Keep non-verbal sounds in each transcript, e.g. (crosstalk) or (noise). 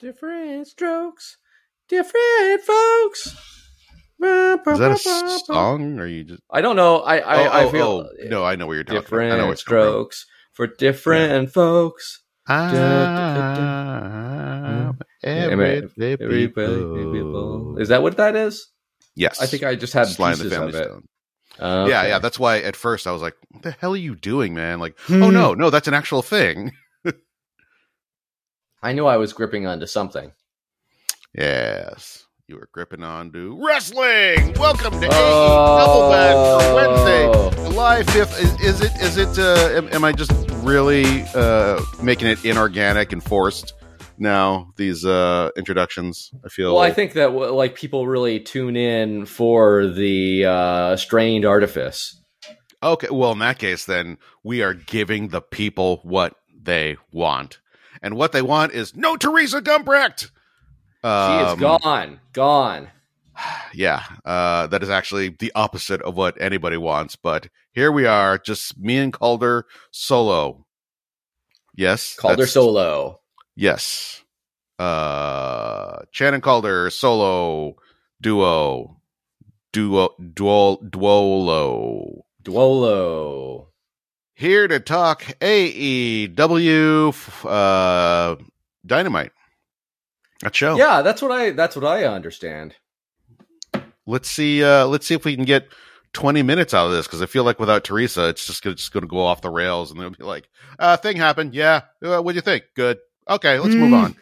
Different strokes, different folks. Is that a song, or you just? I don't know. I I, oh, I oh, feel oh, no, I know what you're talking different about. I know what's coming strokes for different folks. I'm every Every people. Is that what that is? Yes, I think I just had Sly and the pieces Family of it. Stone. Okay. Yeah, yeah. That's why at first I was like, "What the hell are you doing, man?" Like, Hmm. oh no, no, that's an actual thing. (laughs) I knew I was gripping onto something. Yes, you were gripping on to wrestling. Welcome to Oh. Back for Wednesday, July fifth. Is, is it? Is it? Uh, am, am I just really uh, making it inorganic and forced now? These uh, introductions. I feel. Well, I think that like people really tune in for the uh, strained artifice. Okay, well, in that case, then we are giving the people what they want, and what they want is no Theresa Gumbrecht. She Um, is gone, gone. (sighs) Yeah, uh, that is actually the opposite of what anybody wants. But here we are, just me and Calder solo. Yes, Calder solo. Yes, uh, Shannon Calder solo duo, duo, duo, duolo. Duolo. Here to talk AEW uh, Dynamite. That show. Yeah, that's what I. That's what I understand. Let's see. Uh, let's see if we can get twenty minutes out of this because I feel like without Theresa, it's just gonna, just going to go off the rails, and they'll be like, uh, "Thing happened. Yeah. Uh, what do you think? Good. Okay. Let's move Hmm. on."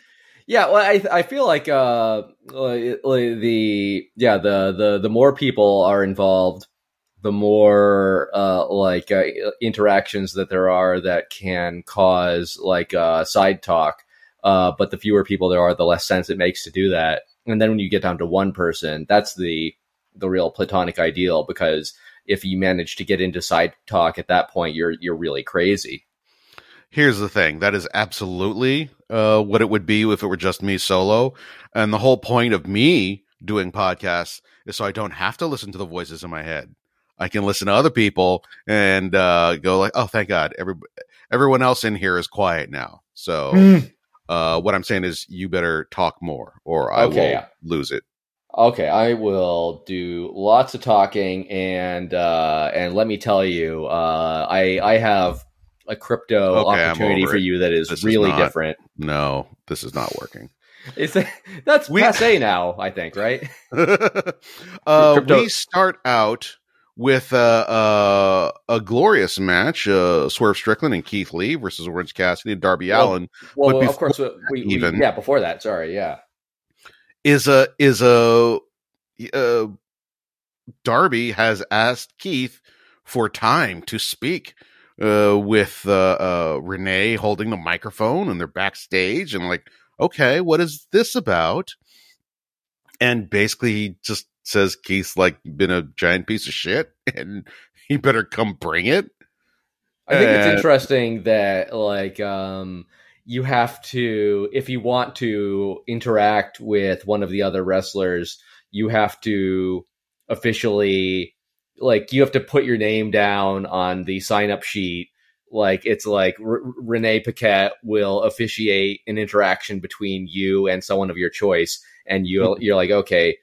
Yeah, well, I I feel like uh the yeah the the the more people are involved, the more uh like uh, interactions that there are that can cause like uh side talk. Uh, but the fewer people there are, the less sense it makes to do that. And then when you get down to one person, that's the the real platonic ideal because if you manage to get into side talk at that point, you're you're really crazy. Here's the thing: that is absolutely uh, what it would be if it were just me solo, and the whole point of me doing podcasts is so I don't have to listen to the voices in my head. I can listen to other people and uh, go like, "Oh, thank God, every everyone else in here is quiet now." So, uh, what I'm saying is, you better talk more, or I Okay, will lose it. Okay, I will do lots of talking and uh and let me tell you, uh I I have a crypto Okay, opportunity for it. you that is This is really not- different. No, this is not working. It's that's We- passe now, I think, right? (laughs) uh, we start out with uh, uh, a glorious match: uh, Swerve Strickland and Keith Lee versus Orange Cassidy and Darby Well, Allin. Well, But of course we, we, we- even- yeah, before that, sorry, yeah. Is a is a uh, Darby has asked Keith for time to speak uh, with uh, uh, Renee holding the microphone, and they're backstage, and like, okay, what is this about? And basically, he just says Keith's like been a giant piece of shit, (laughs) and he better come bring it. I think it's Uh, interesting that like um you have to if you want to interact with one of the other wrestlers, you have to officially like you have to put your name down on the sign up sheet. Like it's like R- Renee Paquette will officiate an interaction between you and someone of your choice, and you (laughs) you're like okay,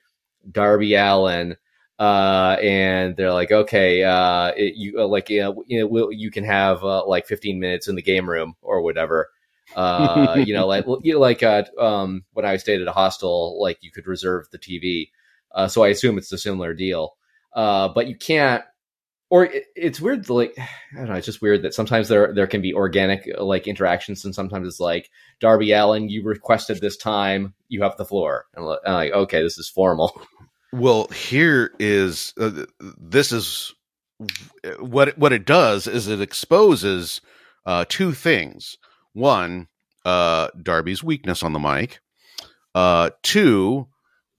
Darby Allin uh, and they're like, okay, uh, it, you uh, like, you know, we'll, you can have uh, like 15 minutes in the game room or whatever. Uh, you know, like, you know, like, uh, um, when I stayed at a hostel, like you could reserve the TV. Uh, so I assume it's a similar deal. Uh, but you can't, or it, it's weird, like, (sighs) I don't know, it's just weird that sometimes there, there can be organic, like, interactions, and sometimes it's like, Darby Allin, you requested this time, you have the floor. And I'm like, okay, this is formal. Well, here is uh, this is what what it does is it exposes uh, two things. One, uh, Darby's weakness on the mic. Uh, two,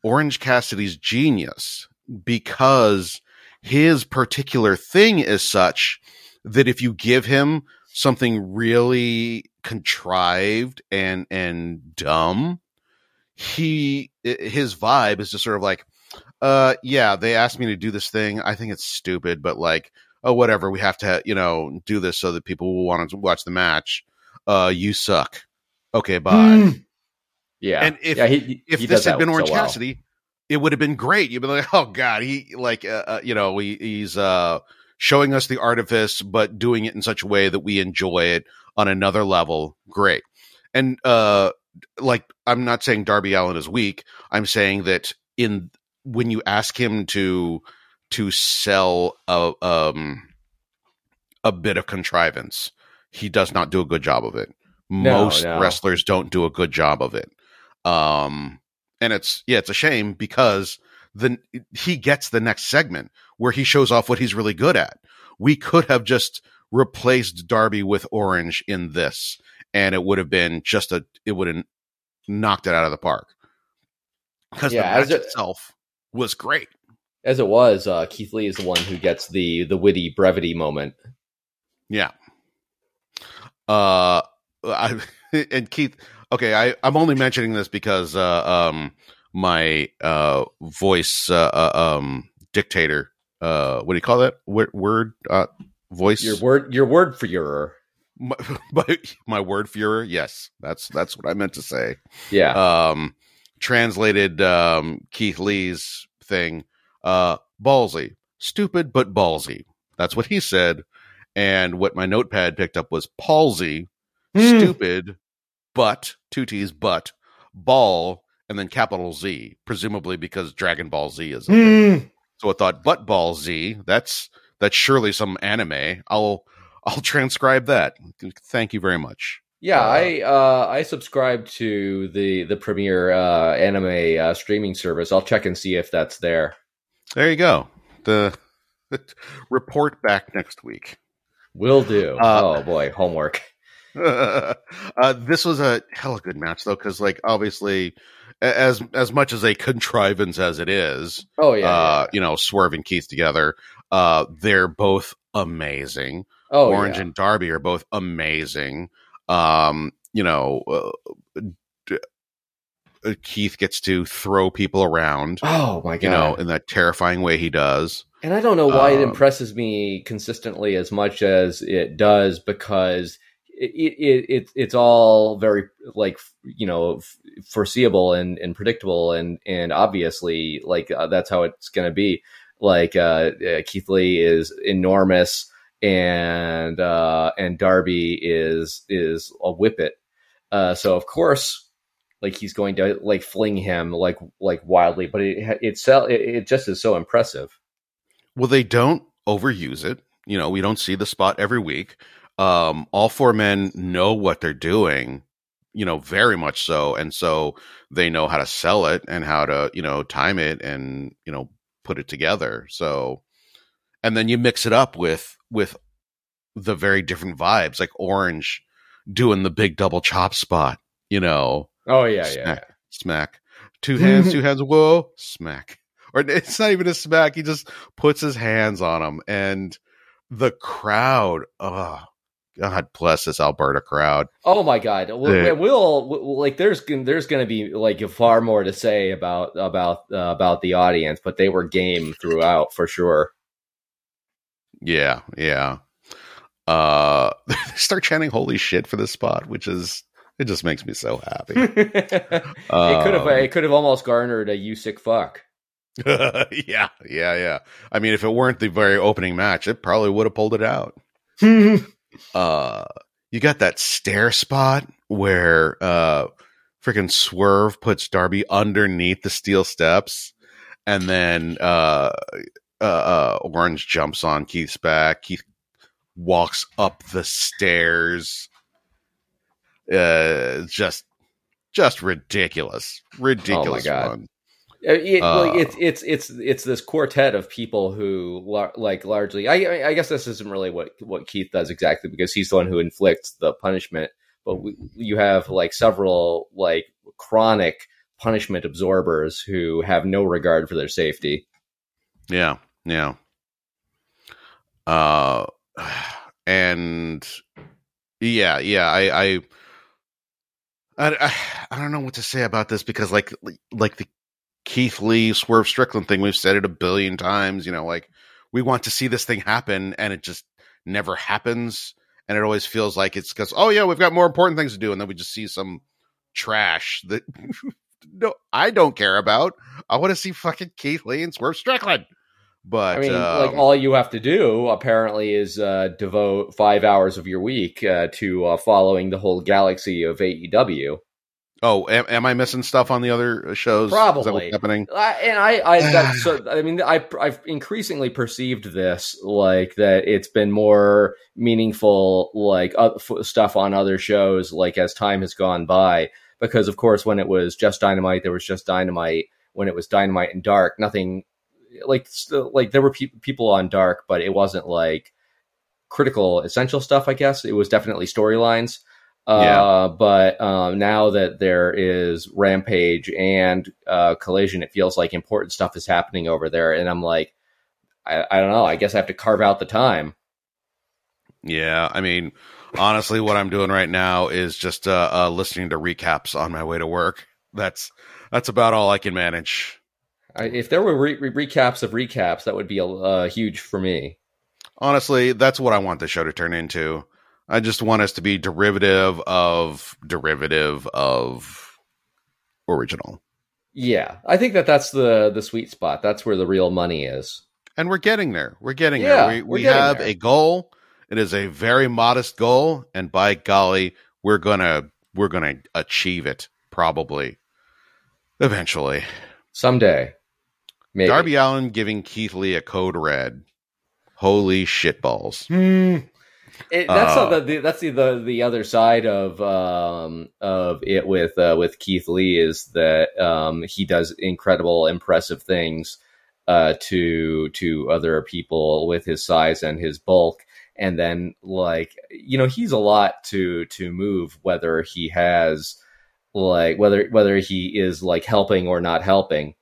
Orange Cassidy's genius because his particular thing is such that if you give him something really contrived and and dumb, he his vibe is just sort of like uh yeah they asked me to do this thing. I think it's stupid but like oh whatever. We have to you know do this so that people will want to watch the match. Uh you suck. Okay bye. Hmm. Yeah, And if yeah, he, if he this had that been so Orange well. Cassidy, it would have been great. You'd be like, oh god, he like uh, uh, you know he, he's uh showing us the artifice, but doing it in such a way that we enjoy it on another level. Great, and uh like I'm not saying Darby Allin is weak. I'm saying that in when you ask him to to sell a um a bit of contrivance, he does not do a good job of it. No, Most no. wrestlers don't do a good job of it. Um and it's yeah, it's a shame because the he gets the next segment where he shows off what he's really good at. We could have just replaced Darby with Orange in this and it would have been just a it would have knocked it out of the park. Because Yeah, the as match it- itself was great. As it was, uh, Keith Lee is the one who gets the the witty brevity moment. Yeah. Uh, I (laughs) and Keith. Okay, I I'm only mentioning this because uh um my uh voice uh, uh um dictator uh what do you call that? Word word uh voice? Your word, your word Führer. my, (laughs) my my word Führer yes that's that's what I meant to say. Yeah, um translated um Keith Lee's thing uh ballsy. Stupid but ballsy. That's what he said. And what my notepad picked up was palsy. Hmm. stupid but two t's but ball and then capital Z presumably because Dragon Ball Z is a thing. Hmm. so I thought but ball Z that's that's surely some anime I'll I'll transcribe that thank you very much Yeah, Uh, I uh, I subscribe to the the premier uh, anime uh, streaming service. I'll check and see if that's there. there you go the (laughs) report back next week Will do. Uh, oh boy, homework. (laughs) uh, this was a hell of a good match though, because like obviously, as as much as a contrivance as it is, Oh yeah. uh, yeah. you know, Swerve and Keith together, uh, they're both amazing. Oh Orange yeah. and Darby are both amazing. Um, you know, uh, d- uh, Keith gets to throw people around, Oh my god. you know, in that terrifying way he does. And I don't know why it Um, impresses me consistently as much as it does because it, it, it it's all very like you know foreseeable and, and predictable and and obviously like uh, that's how it's going to be. Like uh, uh, Keith Lee is enormous and uh, and Darby is is a whippet. Uh, so of course, like he's going to like fling him like like wildly, but it it sell it, it just is so impressive. Well, they don't overuse it. You know, we don't see the spot every week. Um, all four men know what they're doing, you know, very much so. And so they know how to sell it and how to, you know, time it and, you know, put it together. So, and then you mix it up with, with the very different vibes, like Orange doing the big double chop spot, you know, Oh yeah, yeah. smack, smack, two hands, two (laughs) hands, whoa, smack. Or it's not even a smack. He just puts his hands on him, and the crowd. Oh, God bless this Alberta crowd. Oh my god. We'll, we'll, like there's there's going to be like far more to say about about uh, about the audience, but they were game throughout for sure. Yeah, yeah. Uh, (laughs) they start chanting "Holy shit" for this spot, which is it just makes me so happy. (laughs) it could have Um, it could have almost garnered a you sick fuck. (laughs) yeah, yeah, yeah. I mean, if it weren't the very opening match, it probably would have pulled it out. Uh you got that stair spot where uh freaking swerve puts darby underneath the steel steps and then uh uh, uh orange jumps on keith's back. Keith walks up the stairs. Uh just just ridiculous. Ridiculous God. one Uh, It, like, Uh, it's it's it's it's this quartet of people who lar- like largely. I I guess this isn't really what what Keith does exactly because he's the one who inflicts the punishment. But we, you have like several like chronic punishment absorbers who have no regard for their safety. Yeah, yeah. Uh, and yeah, yeah. I, I, I, I, I don't know what to say about this because, like, like the Keith Lee Swerve Strickland thing, we've said it a billion times. You know, like we want to see this thing happen, and it just never happens. And it always feels like it's because, oh yeah, we've got more important things to do, and then we just see some trash that (laughs) no I don't care about. I want to see fucking Keith Lee and Swerve Strickland. But I mean, um, like all you have to do apparently is uh, devote five hours of your week uh, to uh, following the whole galaxy of AEW. Oh, am, am I missing stuff on the other shows? Is that what's Probably. happening. I, and I, I, that's, (sighs) so, I mean, I, I've increasingly perceived this like that it's been more meaningful, like uh, f- stuff on other shows, like as time has gone by. Because of course, when it was just Dynamite, there was just Dynamite. When it was Dynamite and Dark, nothing like like there were pe- people on Dark, but it wasn't like critical essential stuff. I guess it was definitely storylines. Uh, Yeah. but um, now that there is Rampage and uh, Collision, it feels like important stuff is happening over there, and I'm like, I, I don't know. I guess I have to carve out the time. Yeah, I mean, honestly, what I'm doing right now is just uh, uh, listening to recaps on my way to work. That's that's about all I can manage. I, if there were re- re- recaps of recaps, that would be a uh, huge for me. Honestly, that's what I want the show to turn into. I just want us to be derivative of derivative of original, Yeah, I think that that's the the sweet spot. That's where the real money is. and we're getting there. We're getting Yeah, there. We, we're getting have there. a goal. It is a very modest goal, and by golly, we're gonna we're gonna achieve it probably eventually. Someday, maybe. Darby Allin giving Keith Lee a code red. Holy shitballs. Hmm. It, that's Uh, the, that's the, the the other side of um of it with uh, with Keith Lee is that um he does incredible impressive things uh to to other people with his size and his bulk. And then like you know he's a lot to to move whether he has like whether whether he is like helping or not helping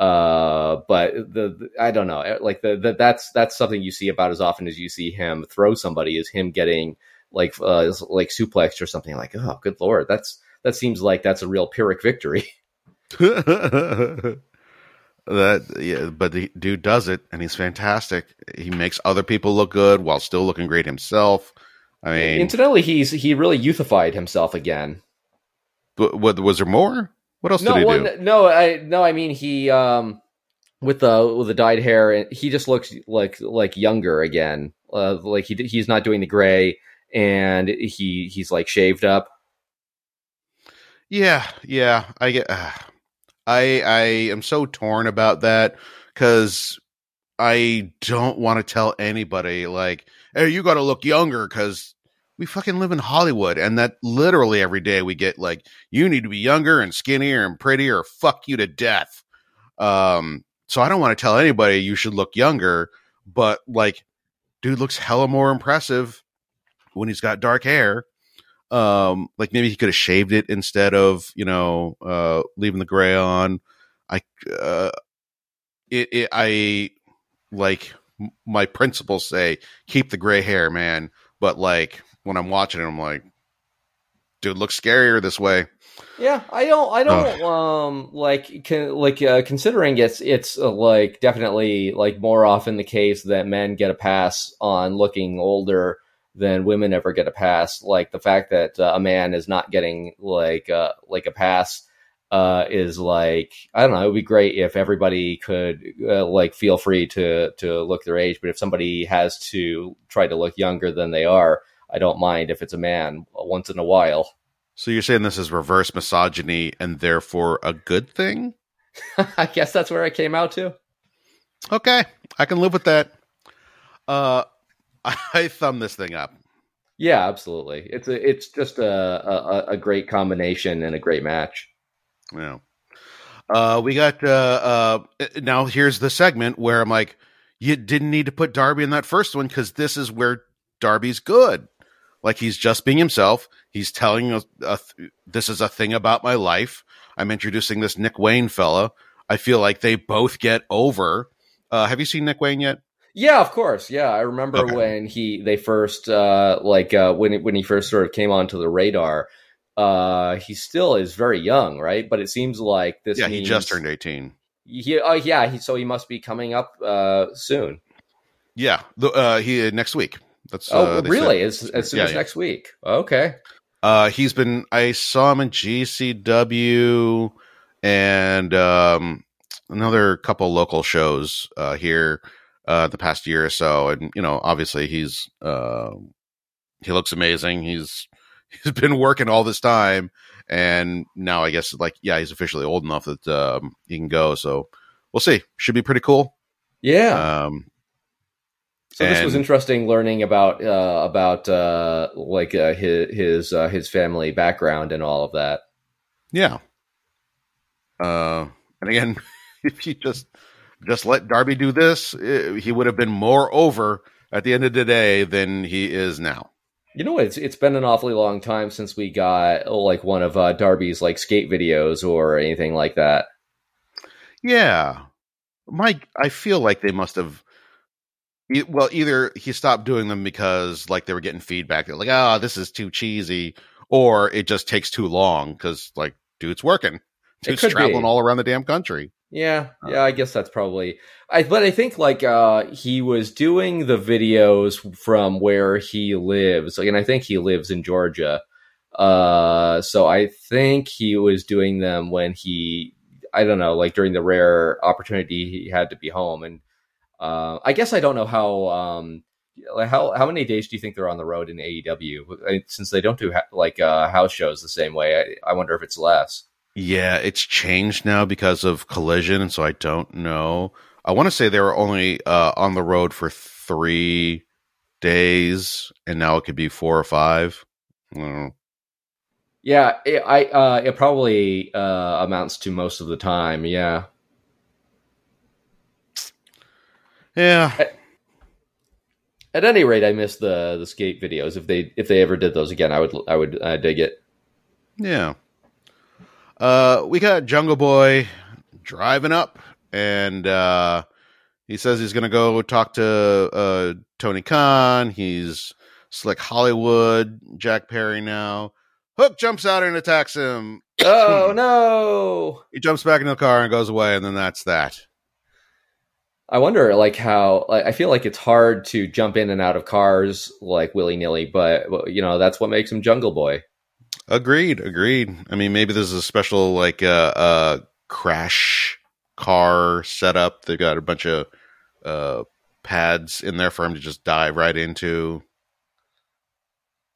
uh but the, the i don't know like the, the that's that's something you see about as often as you see him throw somebody is him getting like uh like suplexed or something like oh good lord that's that seems like that's a real pyrrhic victory (laughs) that yeah, but the dude does it and he's fantastic. He makes other people look good while still looking great himself. I mean, incidentally he's he really youthified himself again what was there more? What else no did he one do? no i no i mean he um with the with the dyed hair he just looks like like younger again uh like he he's not doing the gray and he he's like shaved up Yeah, yeah. I get. Uh, I I am so torn about that because I don't want to tell anybody like, "Hey, you got to look younger," because we fucking live in Hollywood, and that literally every day we get like, "You need to be younger and skinnier and prettier, or fuck you to death." Um, so I don't want to tell anybody you should look younger, but like, dude looks hella more impressive when he's got dark hair. Um like maybe he could have shaved it instead of you know uh leaving the gray on. I uh it, it i like my principles say keep the gray hair man. But like when i'm watching it i'm like dude looks scarier this way Yeah, I don't, I don't, um, like, can, like, uh, considering it's, it's uh, like definitely like more often the case that men get a pass on looking older than women ever get a pass. Like the fact that uh, a man is not getting like, uh, like a pass, uh, is like, I don't know, it would be great if everybody could, uh, like, feel free to, to look their age. But if somebody has to try to look younger than they are, I don't mind if it's a man once in a while. so you're saying this is reverse misogyny and therefore a good thing (laughs) I guess that's where I came out to. okay i can live with that uh (laughs) i thumb this thing up Yeah, absolutely. It's a, it's just a, a a great combination and a great match. Yeah. Uh, we got uh, uh, now. Here's the segment where I'm like, you didn't need to put Darby in that first one because this is where Darby's good. Like he's just being himself. He's telling us th- this is a thing about my life. I'm introducing this Nick Wayne fella. I feel like they both get over. Uh, have you seen Nick Wayne yet? Yeah, of course. Yeah, I remember Okay. when he they first uh like uh when when he first sort of came onto the radar. Uh he still is very young, right? But it seems like this yeah, he just turned 18. He, oh yeah, he, so he must be coming up uh soon. Yeah, the, uh, he next week. That's Oh, uh, really? As as soon Yeah, as yeah. next week. Okay. Uh, he's been. I saw him in GCW and um, another couple local shows uh, here uh, the past year or so, and you know, obviously he's uh, he looks amazing. He's (laughs) he's been working all this time, and now I guess like yeah, he's officially old enough that um, he can go. So we'll see. Should be pretty cool. Yeah. Um, so this was interesting learning about uh, about uh, like uh, his his uh, his family background and all of that. Yeah. Uh, and again, (laughs) if you just just let Darby do this, eh, he would have been more over at the end of the day than he is now. You know, it's it's been an awfully long time since we got oh, like one of uh, Darby's like skate videos or anything like that. Yeah, Mike, I feel like they must have. E- Well, either he stopped doing them because like they were getting feedback, they're like, "Ah, this is too cheesy," or it just takes too long because like, dude's working, dude's traveling be. all around the damn country. Yeah, yeah, I guess that's probably. I but I think like uh he was doing the videos from where he lives, like, and I think he lives in Georgia. Uh, so I think he was doing them when he, I don't know, like during the rare opportunity he had to be home, and uh, I guess I don't know how um how how many days do you think they're on the road in AEW since they don't do ha- like uh, house shows the same way? I, I wonder if it's less. Yeah, it's changed now because of collision, and so I don't know. I want to say they were only uh, on the road for three days, and now it could be four or five. Yeah, it, I uh, it probably uh, amounts to most of the time. Yeah, Yeah, at any rate, I miss the the skate videos. If they if they ever did those again, I would I would uh, dig it. yeah. Uh, we got Jungle Boy driving up, and uh, he says he's going to go talk to uh, Tony Khan. He's Slick Hollywood, Jack Perry now. Hook jumps out and attacks him. Oh (coughs) no! He jumps back into the car and goes away, and then that's that. I wonder like how like I feel like it's hard to jump in and out of cars like willy nilly, but you know that's what makes him Jungle Boy. Agreed, agreed. I mean, maybe this is a special like uh, uh crash car setup. They've got a bunch of uh pads in there for him to just dive right into.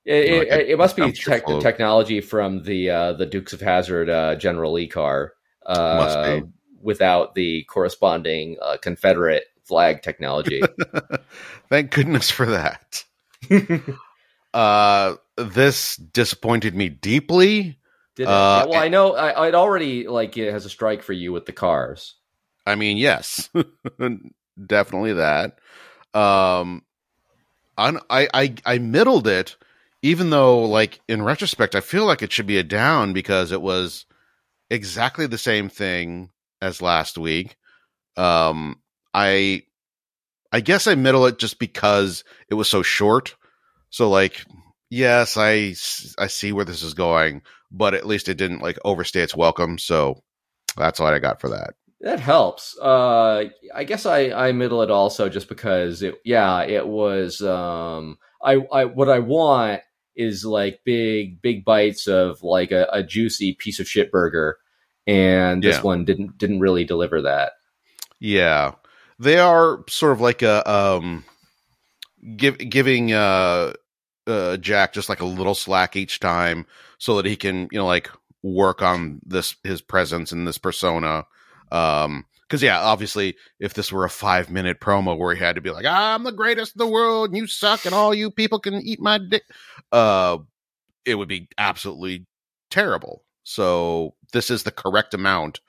It, Like it, a it must be tech technology from the uh, the Dukes of Hazzard uh, General Lee car, uh, Must be. Without the corresponding uh, Confederate flag technology. (laughs) Thank goodness for that. (laughs) uh this disappointed me deeply. Did it? Uh, well, I know I, it already like it has a strike for you with the cars. I mean, yes, (laughs) definitely that. Um, I, I, I middled it, even though, like in retrospect, I feel like it should be a down because it was exactly the same thing as last week. Um, I, I guess I middle it just because it was so short. So, like, yes, I I see where this is going, but at least it didn't like overstay its welcome. So that's all I got for that. That helps. Uh, I guess I I middle it also just because it. Yeah, it was. Um, I I what I want is like big big bites of like a, a juicy piece of shit burger, and this Yeah. one didn't didn't really deliver that. Yeah. They are sort of like a um give giving uh uh Jack just like a little slack each time so that he can, you know, like work on this his presence and this persona. Um because yeah, obviously, if this were a five minute promo where he had to be like, "I'm the greatest in the world, and you suck, and all you people can eat my dick," uh, it would be absolutely terrible. So this is the correct amount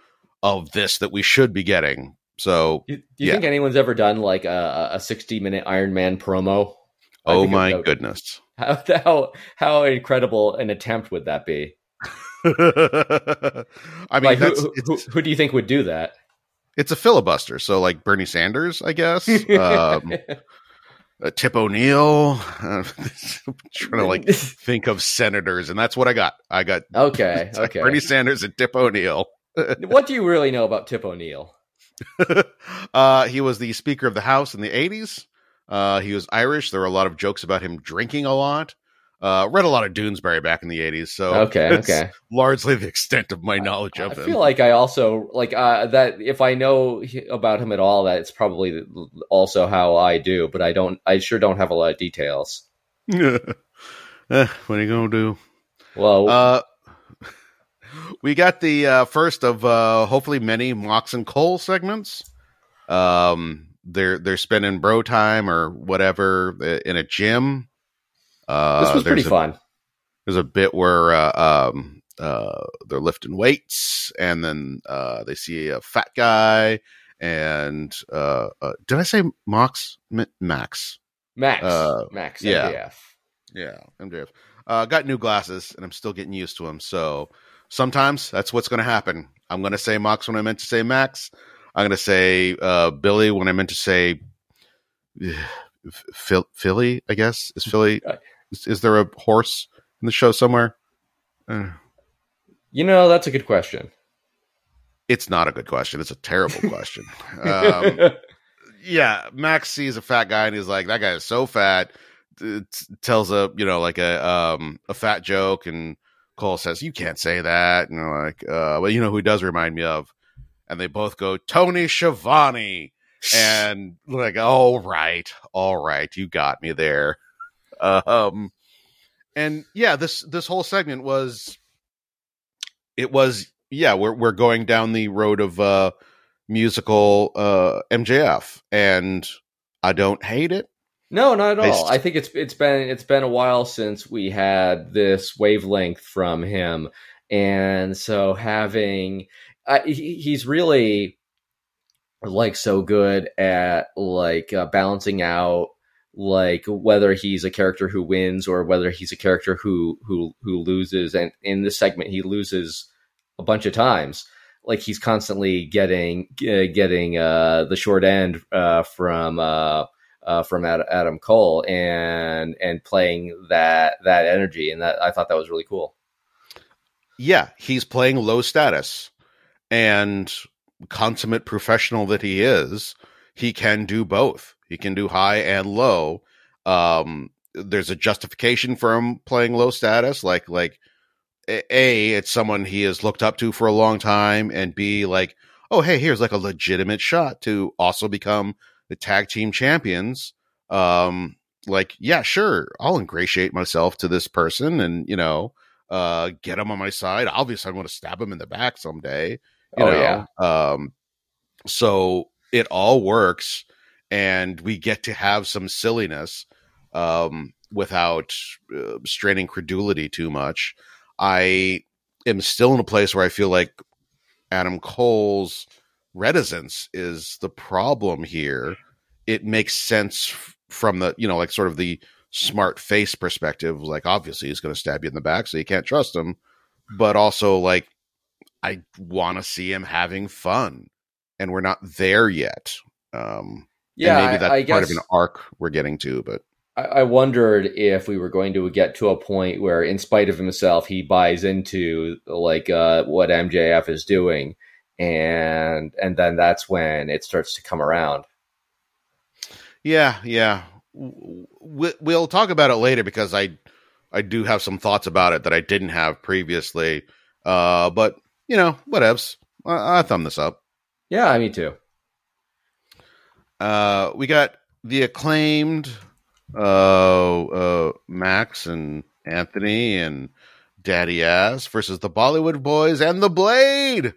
of this that we should be getting. So Do, do you Yeah. think anyone's ever done like a, a sixty minute Iron Man promo? Oh my that- goodness. How, (laughs) how how incredible an attempt would that be? (laughs) I mean, Like who, who, who do you think would do that? it's a filibuster. So, like Bernie Sanders, I guess. (laughs) Um, uh, Tip O'Neill. (laughs) Uh, trying to like (laughs) think of senators, and that's what I got. I got okay, (laughs) okay. Bernie Sanders and Tip O'Neill. what do you really know about Tip O'Neill? uh, he was the Speaker of the House in the 80s. Uh, he was Irish. There were a lot of jokes about him drinking a lot. Uh, read a lot of Doonesbury back in the '80s, so Okay, (laughs) okay. largely the extent of my knowledge I of him. I feel like I also like uh, that. If I know about him at all, that it's probably also how I do. But I don't. I sure don't have a lot of details. (laughs) Eh, what are you gonna do? Well, Uh, (laughs) we got the uh, first of uh, hopefully many Mox and Cole segments. Um, they're they're spending bro time or whatever uh, in a gym. Uh, this was pretty a- fun. There's a bit where uh, um, uh, they're lifting weights, and then uh, they see a fat guy. And uh, uh, did I say Mox? M- Max? Max, uh, Max, yeah. MJF. Yeah, MJF. Uh, got new glasses, and I'm still getting used to them. So sometimes that's what's going to happen. I'm going to say Mox when I meant to say Max. I'm going to say uh, Billy when I meant to say (sighs) Philly. I guess is Philly. Is, is there a horse in the show somewhere? Uh, You know, that's a good question. it's not a good question. It's a terrible (laughs) question. Um, yeah, Max sees a fat guy and he's like, "That guy is so fat." It tells a you know like a um a fat joke, and Cole says, "You can't say that." And they're like, uh, "Well, you know who he does remind me of?" And they both go, "Tony Schiavone." (laughs) and like, "All right, all right, you got me there." (laughs) Um, and yeah, this this whole segment was, it was yeah, we're we're going down the road of uh musical uh MJF and I don't hate it. No, not at I all. st- I think it's it's been it's been a while since we had this wavelength from him, and so having he, he's really like so good at like uh, balancing out like whether he's a character who wins or whether he's a character who who who loses and in this segment he loses a bunch of times like he's constantly getting getting uh the short end uh from uh uh, from Adam Cole and and playing that that energy and that I thought that was really cool. Yeah, he's playing low status and consummate professional that he is, he can do both. He can do high and low. Um there's a justification for him playing low status like like a it's someone he has looked up to for a long time and b like oh hey here's like a legitimate shot to also become the tag team champions um like yeah sure i'll ingratiate myself to this person and you know uh get him on my side obviously i'm going to stab him in the back someday you Oh, know yeah. um so it all works and we get to have some silliness um without uh, straining credulity too much I am still in a place where I feel like Adam Cole's reticence is the problem here. It makes sense from the, you know, like sort of the smart face perspective. Like, obviously, he's going to stab you in the back, so you can't trust him. But also, like, I want to see him having fun, and we're not there yet. Um, Yeah, and maybe that's I, I part guess of an arc we're getting to, but I, I wondered if we were going to get to a point where, in spite of himself, he buys into like uh, what MJF is doing, and and then that's when it starts to come around. Yeah, yeah. We'll talk about it later because I I do have some thoughts about it that I didn't have previously. Uh, but you know, whatevs. I, I thumb this up. Yeah, me too. Uh, we got the acclaimed uh, uh, Max and Anthony and Daddy Ass versus the Bollywood Boys and the Blade.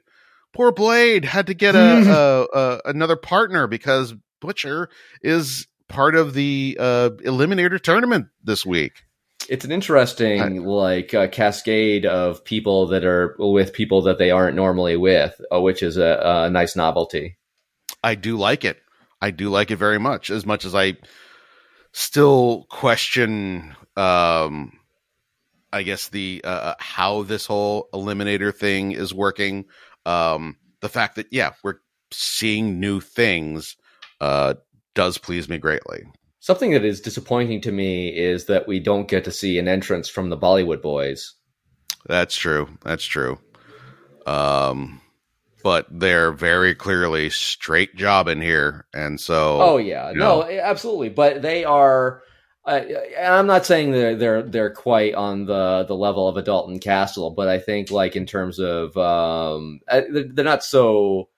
Poor Blade had to get a, (laughs) a, a another partner because Butcher is part of the uh, Eliminator tournament this week. It's an interesting like uh, cascade of people that are with people that they aren't normally with, uh, which is a, a nice novelty. I do like it. I do like it very much. As much as I still question, um, I guess the uh, how this whole eliminator thing is working. Um, the fact that yeah, we're seeing new things uh, does please me greatly. Something that is disappointing to me is that we don't get to see an entrance from the Bollywood boys. That's true. That's true. Um, but they're very clearly straight job in here, and so Oh yeah, you no, absolutely. But they are and I'm not saying they're they're they're quite on the the level of a Dalton Castle, but I think like in terms of um, uh, they're not so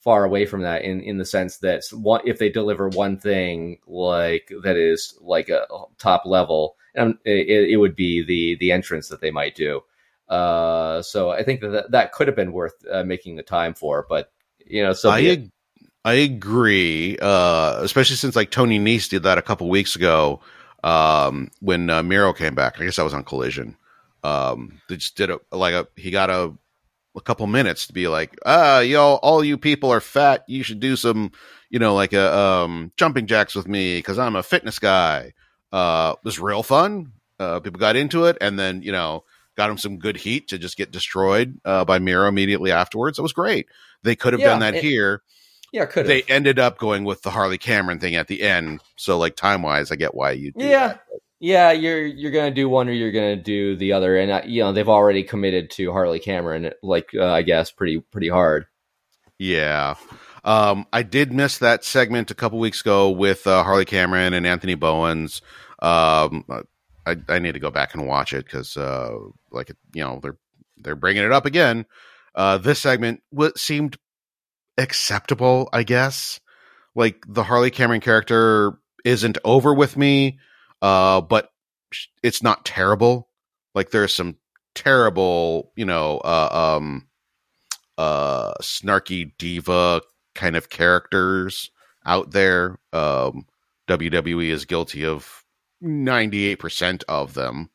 far away from that in in the sense that one, if they deliver one thing like that is like a top level, and it, it would be the the entrance that they might do. Uh, so I think that that could have been worth uh, making the time for, but you know, so I ag- I agree, uh, especially since like Tony Nese did that a couple weeks ago um, when uh, Miro came back. I guess I was on Collision. Um, they just did a like a he got a a couple minutes to be like, ah, y'all, all you people are fat. You should do some, you know, like a um, jumping jacks with me because I'm a fitness guy. Uh, it was real fun. Uh, people got into it, and then you know got him some good heat to just get destroyed uh, by Miro immediately afterwards. It was great. They could have Yeah, done that it- here. yeah, could They ended up going with the Harley Cameron thing at the end. So like time wise, I get why you. Yeah. that. Yeah, you're you're gonna do one or you're gonna do the other, and uh, you know they've already committed to Harley Cameron, like uh, I guess pretty pretty hard. Yeah. Um, I did miss that segment a couple weeks ago with uh, Harley Cameron and Anthony Bowens. Um, I, I need to go back and watch it because, uh, like, you know, they're they're bringing it up again. Uh, this segment seemed acceptable, I guess. Like the Harley Cameron character isn't over with me, uh, but it's not terrible. Like there's some terrible, you know, uh, um, uh, snarky diva kind of characters out there. Um, WWE is guilty of 98% of them.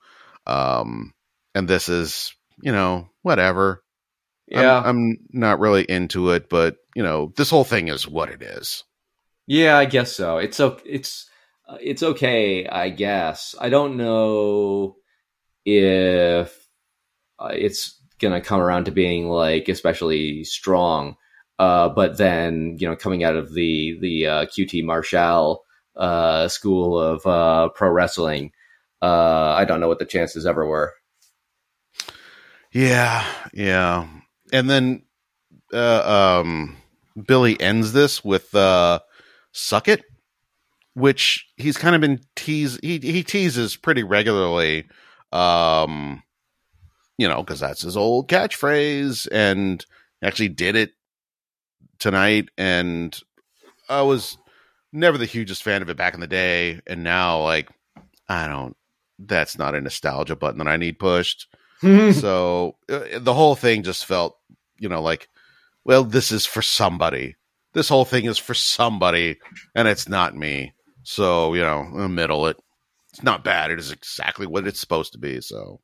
Um, and this is, you know, whatever. I'm- Yeah, I'm, not really into it, but you know, this whole thing is what it is. yeah, I guess so. It's it's uh, it's okay, I guess. I don't know if uh, it's gonna come around to being like especially strong. Uh, but then you know, coming out of the the uh, QT Marshall uh, school of uh, pro wrestling, uh, I don't know what the chances ever were. Yeah, yeah. And then uh, um, Billy ends this with uh, "suck it," which he's kind of been tease. He he teases pretty regularly, um, you know, because that's his old catchphrase, and actually did it tonight. And I was never the hugest fan of it back in the day, and now like I don't. That's not a nostalgia button that I need pushed (laughs) so uh, the whole thing just felt, you know, like, well, this is for somebody. This whole thing is for somebody, and it's not me. So you know, middle it. It's not bad. It is exactly what it's supposed to be. So.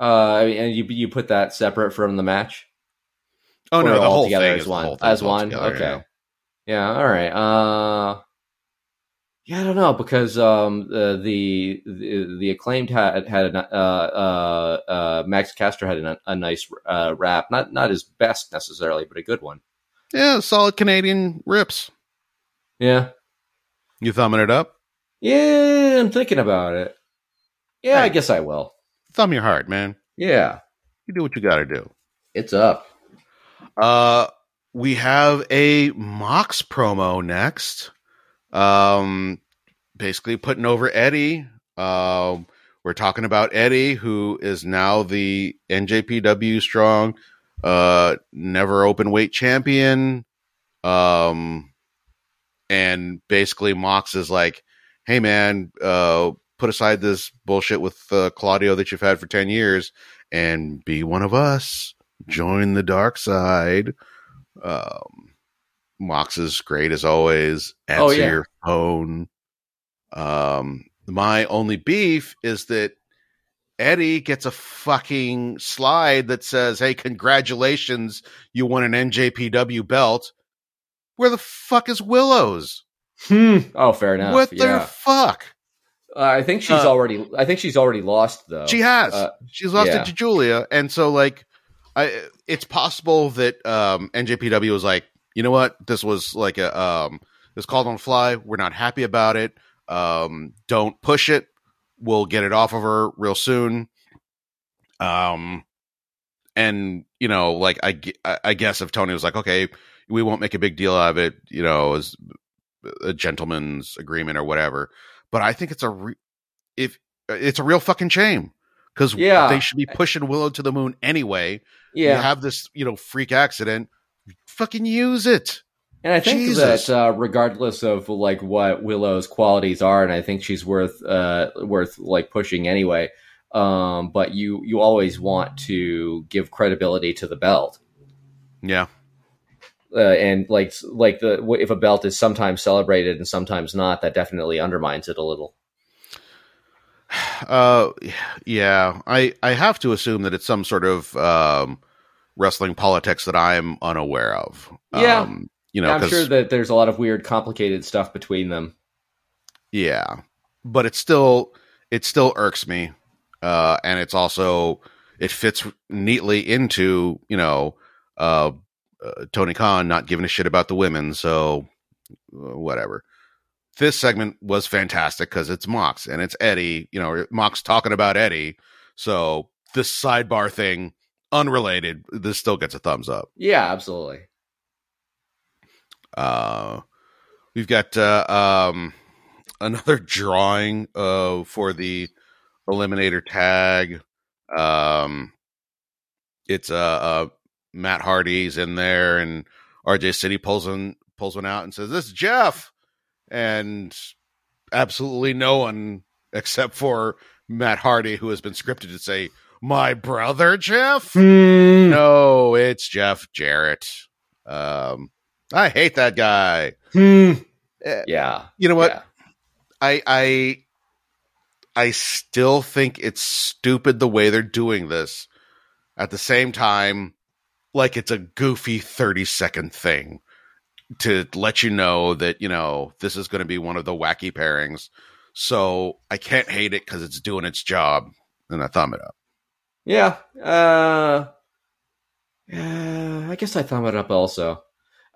Uh, I mean, and you you put that separate from the match? Oh Or no, the whole together thing as one. As one? together, Okay. Yeah, all right. Uh, yeah, I don't know because um the the the, the acclaimed had had an, uh uh uh Max Caster had a, a nice uh rap, not not his best necessarily, but a good one. Yeah, solid Canadian rips. Yeah, You thumbing it up? yeah, I'm thinking about it. Yeah, I guess I will. Thumb your heart, man. Yeah, You do what you got to do. it's up. Uh, we have a Mox promo next. Um, basically putting over Eddie. Um, we're talking about Eddie, who is now the NJPW strong, uh, never open weight champion. Um, and basically Mox is like, Hey man, uh, put aside this bullshit with uh, Claudio that you've had for 10 years and be one of us. Join the dark side. Um, Mox is great as always. Answer Oh, yeah. your phone. Um, my only beef is that Eddie gets a fucking slide that says, "Hey, congratulations, you won an NJPW belt." Where the fuck is Willows? Hmm. Oh, fair enough. what the fuck? uh, I think she's Uh, already. I think she's already lost though. She has. Uh, She's lost yeah. it to Giulia, and so like, I it's possible that um, NJPW was like, you know what, this was like a um, this called on fly. We're not happy about it. Um, don't push it. We'll get it off of her real soon. Um, and you know, like I, I guess if Tony was like, okay, we won't make a big deal out of it, you know, as a gentleman's agreement or whatever. But I think it's a re- if it's a real fucking shame because Yeah. they should be pushing Willow to the moon anyway. Yeah, You have this, you know, freak accident. Fucking use it. And I think Jesus. that uh, regardless of like what Willow's qualities are, and I think she's worth uh, worth like pushing anyway. Um, but you you always want to give credibility to the belt, Yeah. uh, and like like the if a belt is sometimes celebrated and sometimes not, that definitely undermines it a little. (sighs) Uh, yeah. I I have to assume that it's some sort of um wrestling politics that I'm unaware of. Yeah. Um, you know, Yeah, I'm sure that there's a lot of weird, complicated stuff between them. Yeah, but it still it still irks me, uh, and it's also it fits neatly into you know uh, uh, Tony Khan not giving a shit about the women, so uh, whatever. This segment was fantastic because it's Mox and it's Eddie. You know, Mox talking about Eddie, so this sidebar thing unrelated. This still gets a thumbs up. Yeah, absolutely. Uh, we've got uh, um, another drawing uh, for the Eliminator tag. Um, it's uh, uh, Matt Hardy's in there, and RJ City pulls one pulls one out and says, "This is Jeff," and absolutely no one except for Matt Hardy, who has been scripted to say, "My brother Jeff." No, it's Jeff Jarrett. Um, I hate that guy. Eh, Yeah. You know what? Yeah. I I I still think it's stupid the way they're doing this. At the same time, like it's a goofy 30 second thing to let you know that, you know, this is going to be one of the wacky pairings. So I can't hate it because it's doing its job. And I thumb it up. Yeah. Uh, yeah. I guess I thumb it up also.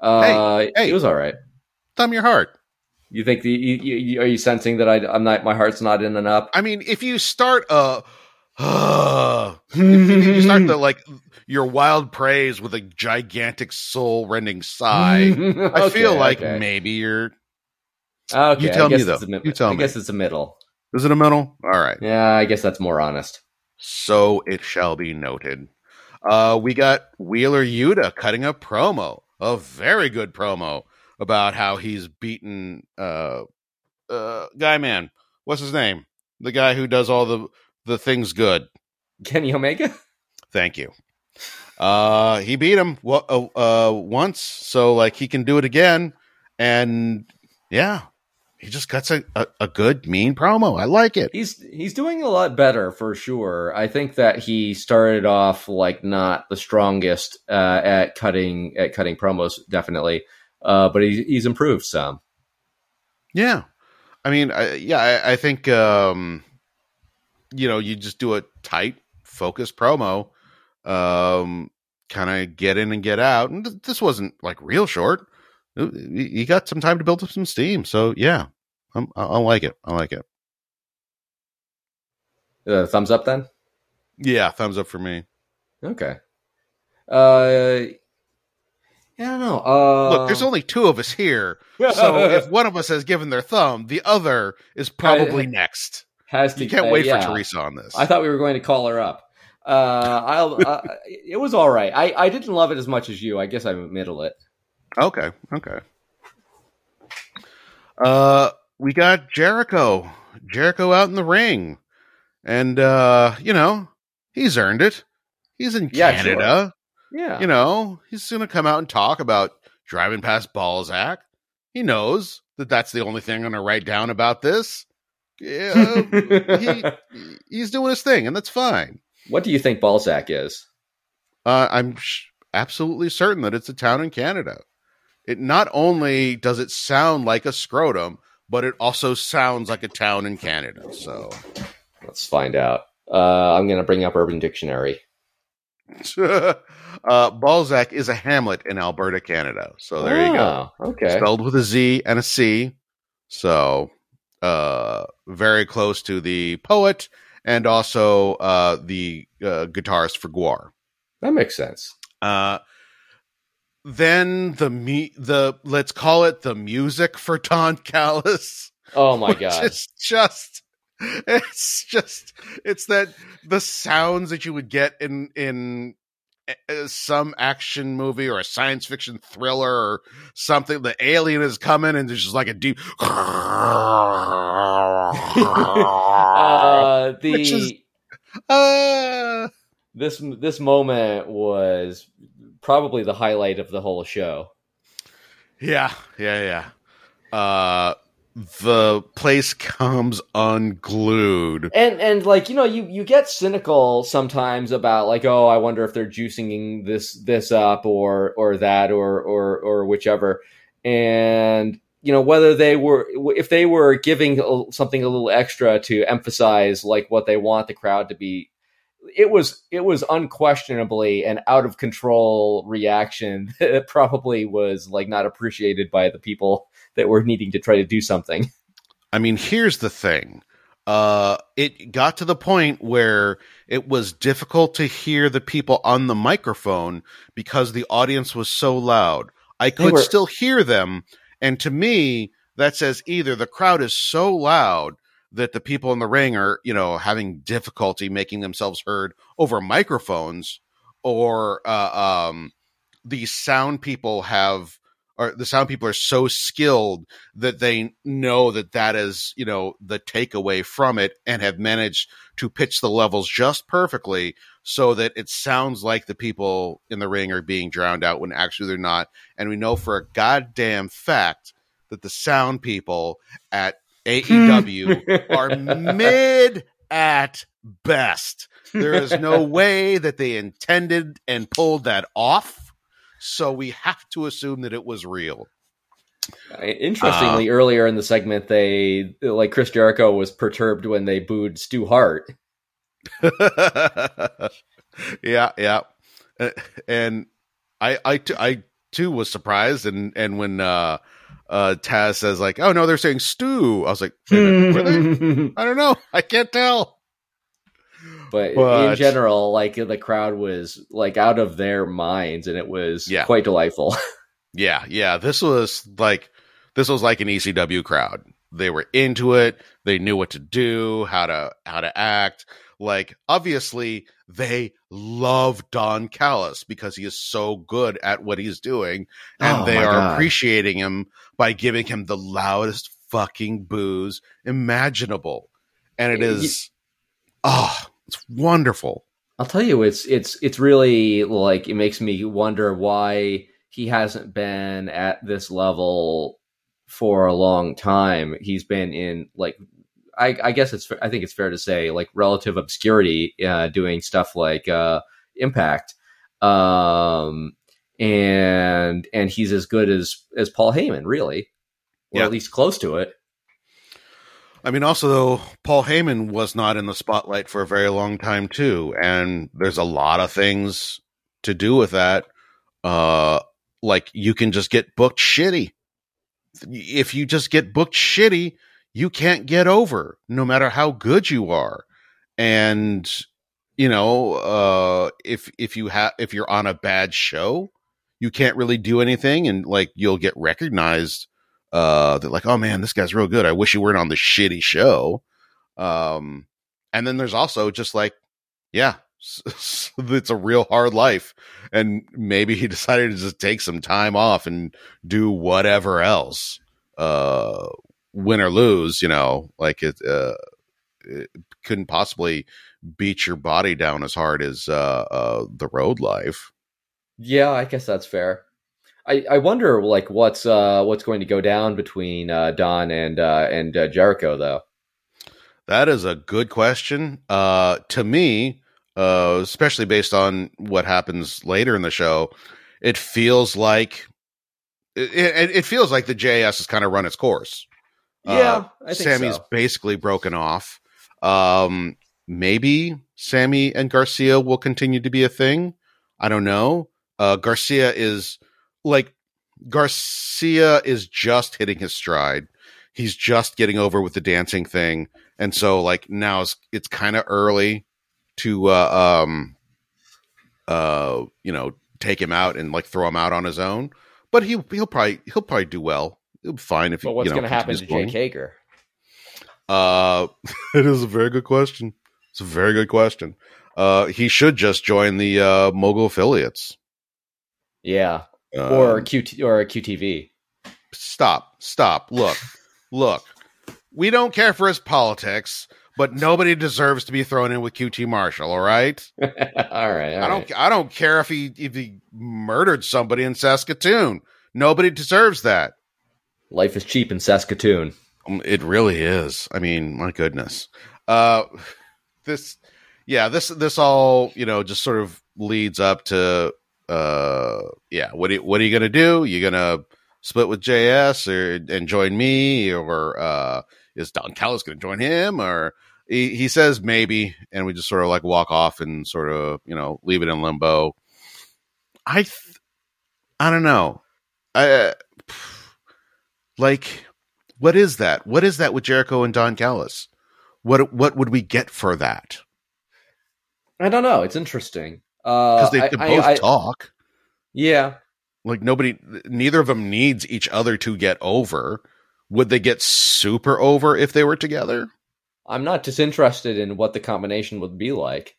Uh, hey. It was all right. Thumb your heart. You think the you, you, are you sensing that I I'm not my heart's not in and up? I mean, if you start a (sighs) you start to like your wild praise with a gigantic soul rending sigh, (laughs) I feel like okay. maybe you're Okay, You tell me, though. a You tell I me. guess it's a middle. is it a middle? All right. Yeah, I guess that's more honest. So it shall be noted. Uh we got Wheeler Yuta cutting a promo, a very good promo about how he's beaten uh uh guy man. What's his name? The guy who does all the the things good. Kenny Omega. Thank you. Uh, he beat him wa- uh, uh, once, so like he can do it again. And yeah, he just cuts a, a, a good mean promo. I like it. He's he's doing a lot better for sure. I think that he started off like not the strongest uh, at cutting at cutting promos, definitely. Uh, but he's he's improved some. Yeah, I mean, I, yeah, I, I think um, you know, you just do a tight, focused promo, um, kind of get in and get out. And th- this wasn't like real short. You got some time to build up some steam. So yeah, I'm, I, I like it. I like it. Uh, thumbs up then. Yeah, thumbs up for me. Okay. Uh, yeah, I don't know. Uh, Look, there's only two of us here, so (laughs) if one of us has given their thumb, the other is probably (laughs) next. Has to. You can't uh, wait yeah. for Theresa on this. I thought we were going to call her up. Uh, I'll. (laughs) uh, it was all right. I I didn't love it as much as you. I guess I middle it. okay, okay. Uh, we got Jericho. Jericho out in the ring, and uh, you know he's earned it. He's in Yeah, Canada. Yeah. You know he's gonna come out and talk about driving past Balzac. He knows that that's the only thing I'm gonna write down about this. Yeah, (laughs) he, he's doing his thing, and that's fine. what do you think Balzac is? Uh, I'm sh- absolutely certain that it's a town in Canada. It not only does it sound like a scrotum, but it also sounds like a town in Canada. So, Let's find out. Uh, I'm going to bring up Urban Dictionary. (laughs) uh, Balzac is a hamlet in Alberta, Canada. So there you go. Oh, Okay. Spelled with a Z and a C. So, uh, very close to the poet and also uh, the uh, guitarist for Gwar. that makes sense. Uh, then the me the let's call it the music for Don (laughs) Callis, Oh my god. It's just it's just it's that the sounds that you would get in in some action movie or a science fiction thriller or something the alien is coming and there's just like a deep uh, (laughs) the is, uh... this this moment was probably the highlight of the whole show. Yeah yeah yeah. Uh the place comes unglued. And and like you know you you get cynical sometimes about like oh I wonder if they're juicing this this up or or that or or or whichever. And you know whether they were if they were giving something a little extra to emphasize like what they want the crowd to be it was it was unquestionably an out of control reaction (laughs) that probably was like not appreciated by the people that were needing to try to do something. (laughs) I mean, here's the thing. Uh, it got to the point where it was difficult to hear the people on the microphone because the audience was so loud. I could were- still hear them. And to me, that says either the crowd is so loud that the people in the ring are, you know, having difficulty making themselves heard over microphones, or uh, um, these sound people have or the sound people are so skilled that they know that that is you know the takeaway from it and have managed to pitch the levels just perfectly so that it sounds like the people in the ring are being drowned out when actually they're not. And we know for a goddamn fact that the sound people at AEW hmm. (laughs) are mid at best. There is no way that they intended and pulled that off so we have to assume that it was real. Interestingly, uh, earlier in the segment, they like Chris Jericho was perturbed when they booed Stu Hart. (laughs) yeah, yeah, uh, and I, I, I too was surprised, and and when uh, uh, Taz says like, "Oh no, they're saying Stu," I was like, "Were they? (laughs) I don't know, I can't tell." But, but, in general, like the crowd was like out of their minds, and it was yeah. quite delightful. (laughs) yeah, yeah. This was like this was like an ECW crowd. They were into it. They knew what to do, how to how to act. Like obviously, they love Don Callis because he is so good at what he's doing, and oh, they are God. appreciating him by giving him the loudest fucking boos imaginable. And it is, oh, it's wonderful. I'll tell you, it's it's it's really like it makes me wonder why he hasn't been at this level for a long time. He's been in like I, I guess it's I think it's fair to say like relative obscurity, uh, doing stuff like uh, Impact, um, and and he's as good as as Paul Heyman, really, or yeah. at least close to it. I mean, also though, Paul Heyman was not in the spotlight for a very long time too, and there's a lot of things to do with that. Uh, like you can just get booked shitty. If you just get booked shitty, you can't get over, no matter how good you are. And you know, uh, if if you have if you're on a bad show, you can't really do anything, and like you'll get recognized uh, they're like, oh man, this guy's real good. I wish he weren't on the shitty show. Um, and then there's also just like, yeah, (laughs) it's a real hard life. And maybe he (laughs) decided to just take some time off and do whatever else, uh, win or lose, you know, like it, uh, it couldn't possibly beat your body down as hard as, uh, uh, the road life. Yeah, I guess that's fair. I, I wonder like what's uh what's going to go down between uh, Don and uh, and uh, Jericho though. That is a good question. Uh, to me, uh, especially based on what happens later in the show, it feels like it, it, it feels like the JS has kind of run its course. Yeah, uh, Sammy's so. basically broken off. Um, maybe Sammy and Garcia will continue to be a thing. I don't know. Uh, Garcia is like Garcia is just hitting his stride. He's just getting over with the dancing thing. And so like now it's, it's kind of early to uh um uh you know take him out and like throw him out on his own. But he he'll probably he'll probably do well. He'll be fine if but what's you know, going to happen to Jake Hager? Uh, (laughs) it is a very good question. It's a very good question. Uh, he should just join the uh, mogul affiliates. Yeah, Um, or QT or QTV. stop, stop. Look, (laughs) look. We don't care for his politics, but nobody deserves to be thrown in with QT Marshall. All right. (laughs) all right, all I don't. right. I don't care if he if he murdered somebody in Saskatoon. Nobody deserves that. Life is cheap in Saskatoon. Um, It really is. I mean, my goodness. Uh, this, yeah, this this all you know just sort of leads up to uh, yeah. What are what are you gonna do? You gonna split with JS or and join me, or uh, is Don Callis gonna join him? Or he, he says maybe, and we just sort of like walk off and sort of you know leave it in limbo. I, th- I don't know. I uh, (sighs) like what is that? What is that with Jericho and Don Callis? What what would we get for that? I don't know. It's interesting. Uh, Because they, they I- both I- talk. Yeah, Like nobody, neither of them needs each other to get over. Would they get super over if they were together? I'm not disinterested in what the combination would be like.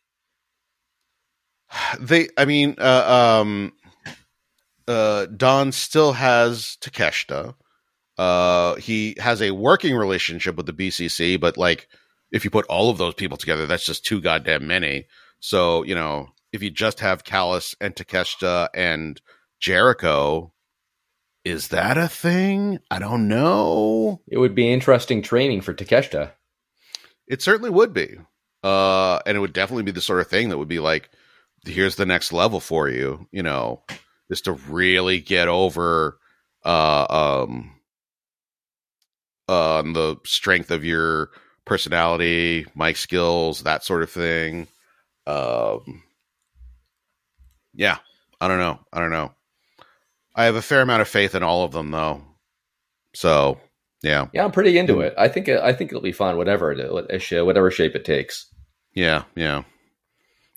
(sighs) They, I mean, uh, um, uh, Don still has Takeshita. Uh, he has a working relationship with the BCC, but like, if you put all of those people together, that's just too goddamn many. So you know, if you just have Callis and Takeshita and Jericho, is that a thing? I don't know. It would be interesting training for Takeshita. It certainly would be. Uh, and it would definitely be the sort of thing that would be like, here's the next level for you, you know, is to really get over uh um on the strength of your personality, mic skills, that sort of thing. Um yeah, I don't know. I don't know. I have a fair amount of faith in all of them though. So, yeah. Yeah, I'm pretty into it. I think I think it'll be fun, whatever it whatever shape it takes. Yeah, yeah.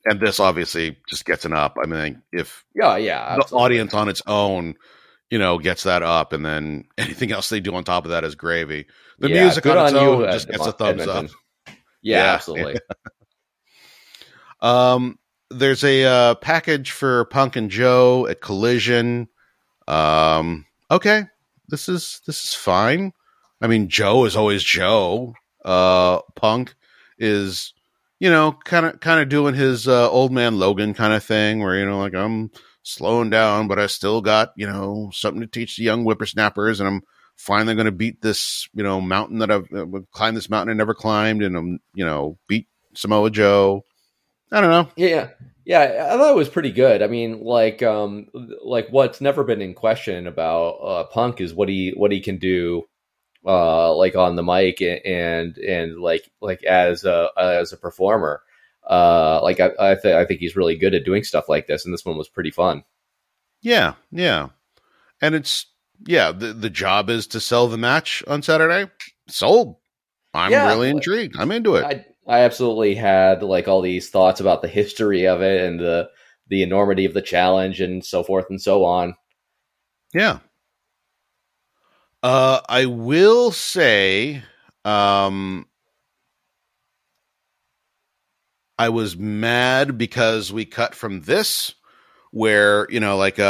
And this obviously just gets an up. I mean, if Yeah, yeah. the absolutely. audience on its own, you know, gets that up, and then (laughs) anything else they do on top of that is gravy. The Yeah, music on its on own Ed- just gets a thumbs up. Yeah, Yeah, absolutely. (laughs) Um, there's a uh, package for Punk and Joe at Collision. Um, okay, this is this is fine. I mean, Joe is always Joe. Uh, Punk is, you know, kind of kind of doing his uh, old man Logan kind of thing, where you know, like I'm slowing down, but I still got you know something to teach the young whippersnappers, and I'm finally going to beat this you know mountain that I've uh, climbed this mountain I never climbed, and I'm you know beat Samoa Joe. I don't know. Yeah, yeah, I thought it was pretty good. I mean, like, um, like what's never been in question about uh, Punk is what he what he can do, uh, like on the mic and and like like as a as a performer. Uh, like I I, th- I think he's really good at doing stuff like this, and this one was pretty fun. Yeah, yeah. And it's yeah, the the job is to sell the match on Saturday. Sold. I'm Yeah. really intrigued. I'm into it. I I absolutely had like all these thoughts about the history of it and the the enormity of the challenge and so forth and so on. yeah. Uh I will say um I was mad because we cut from this where, you know, like uh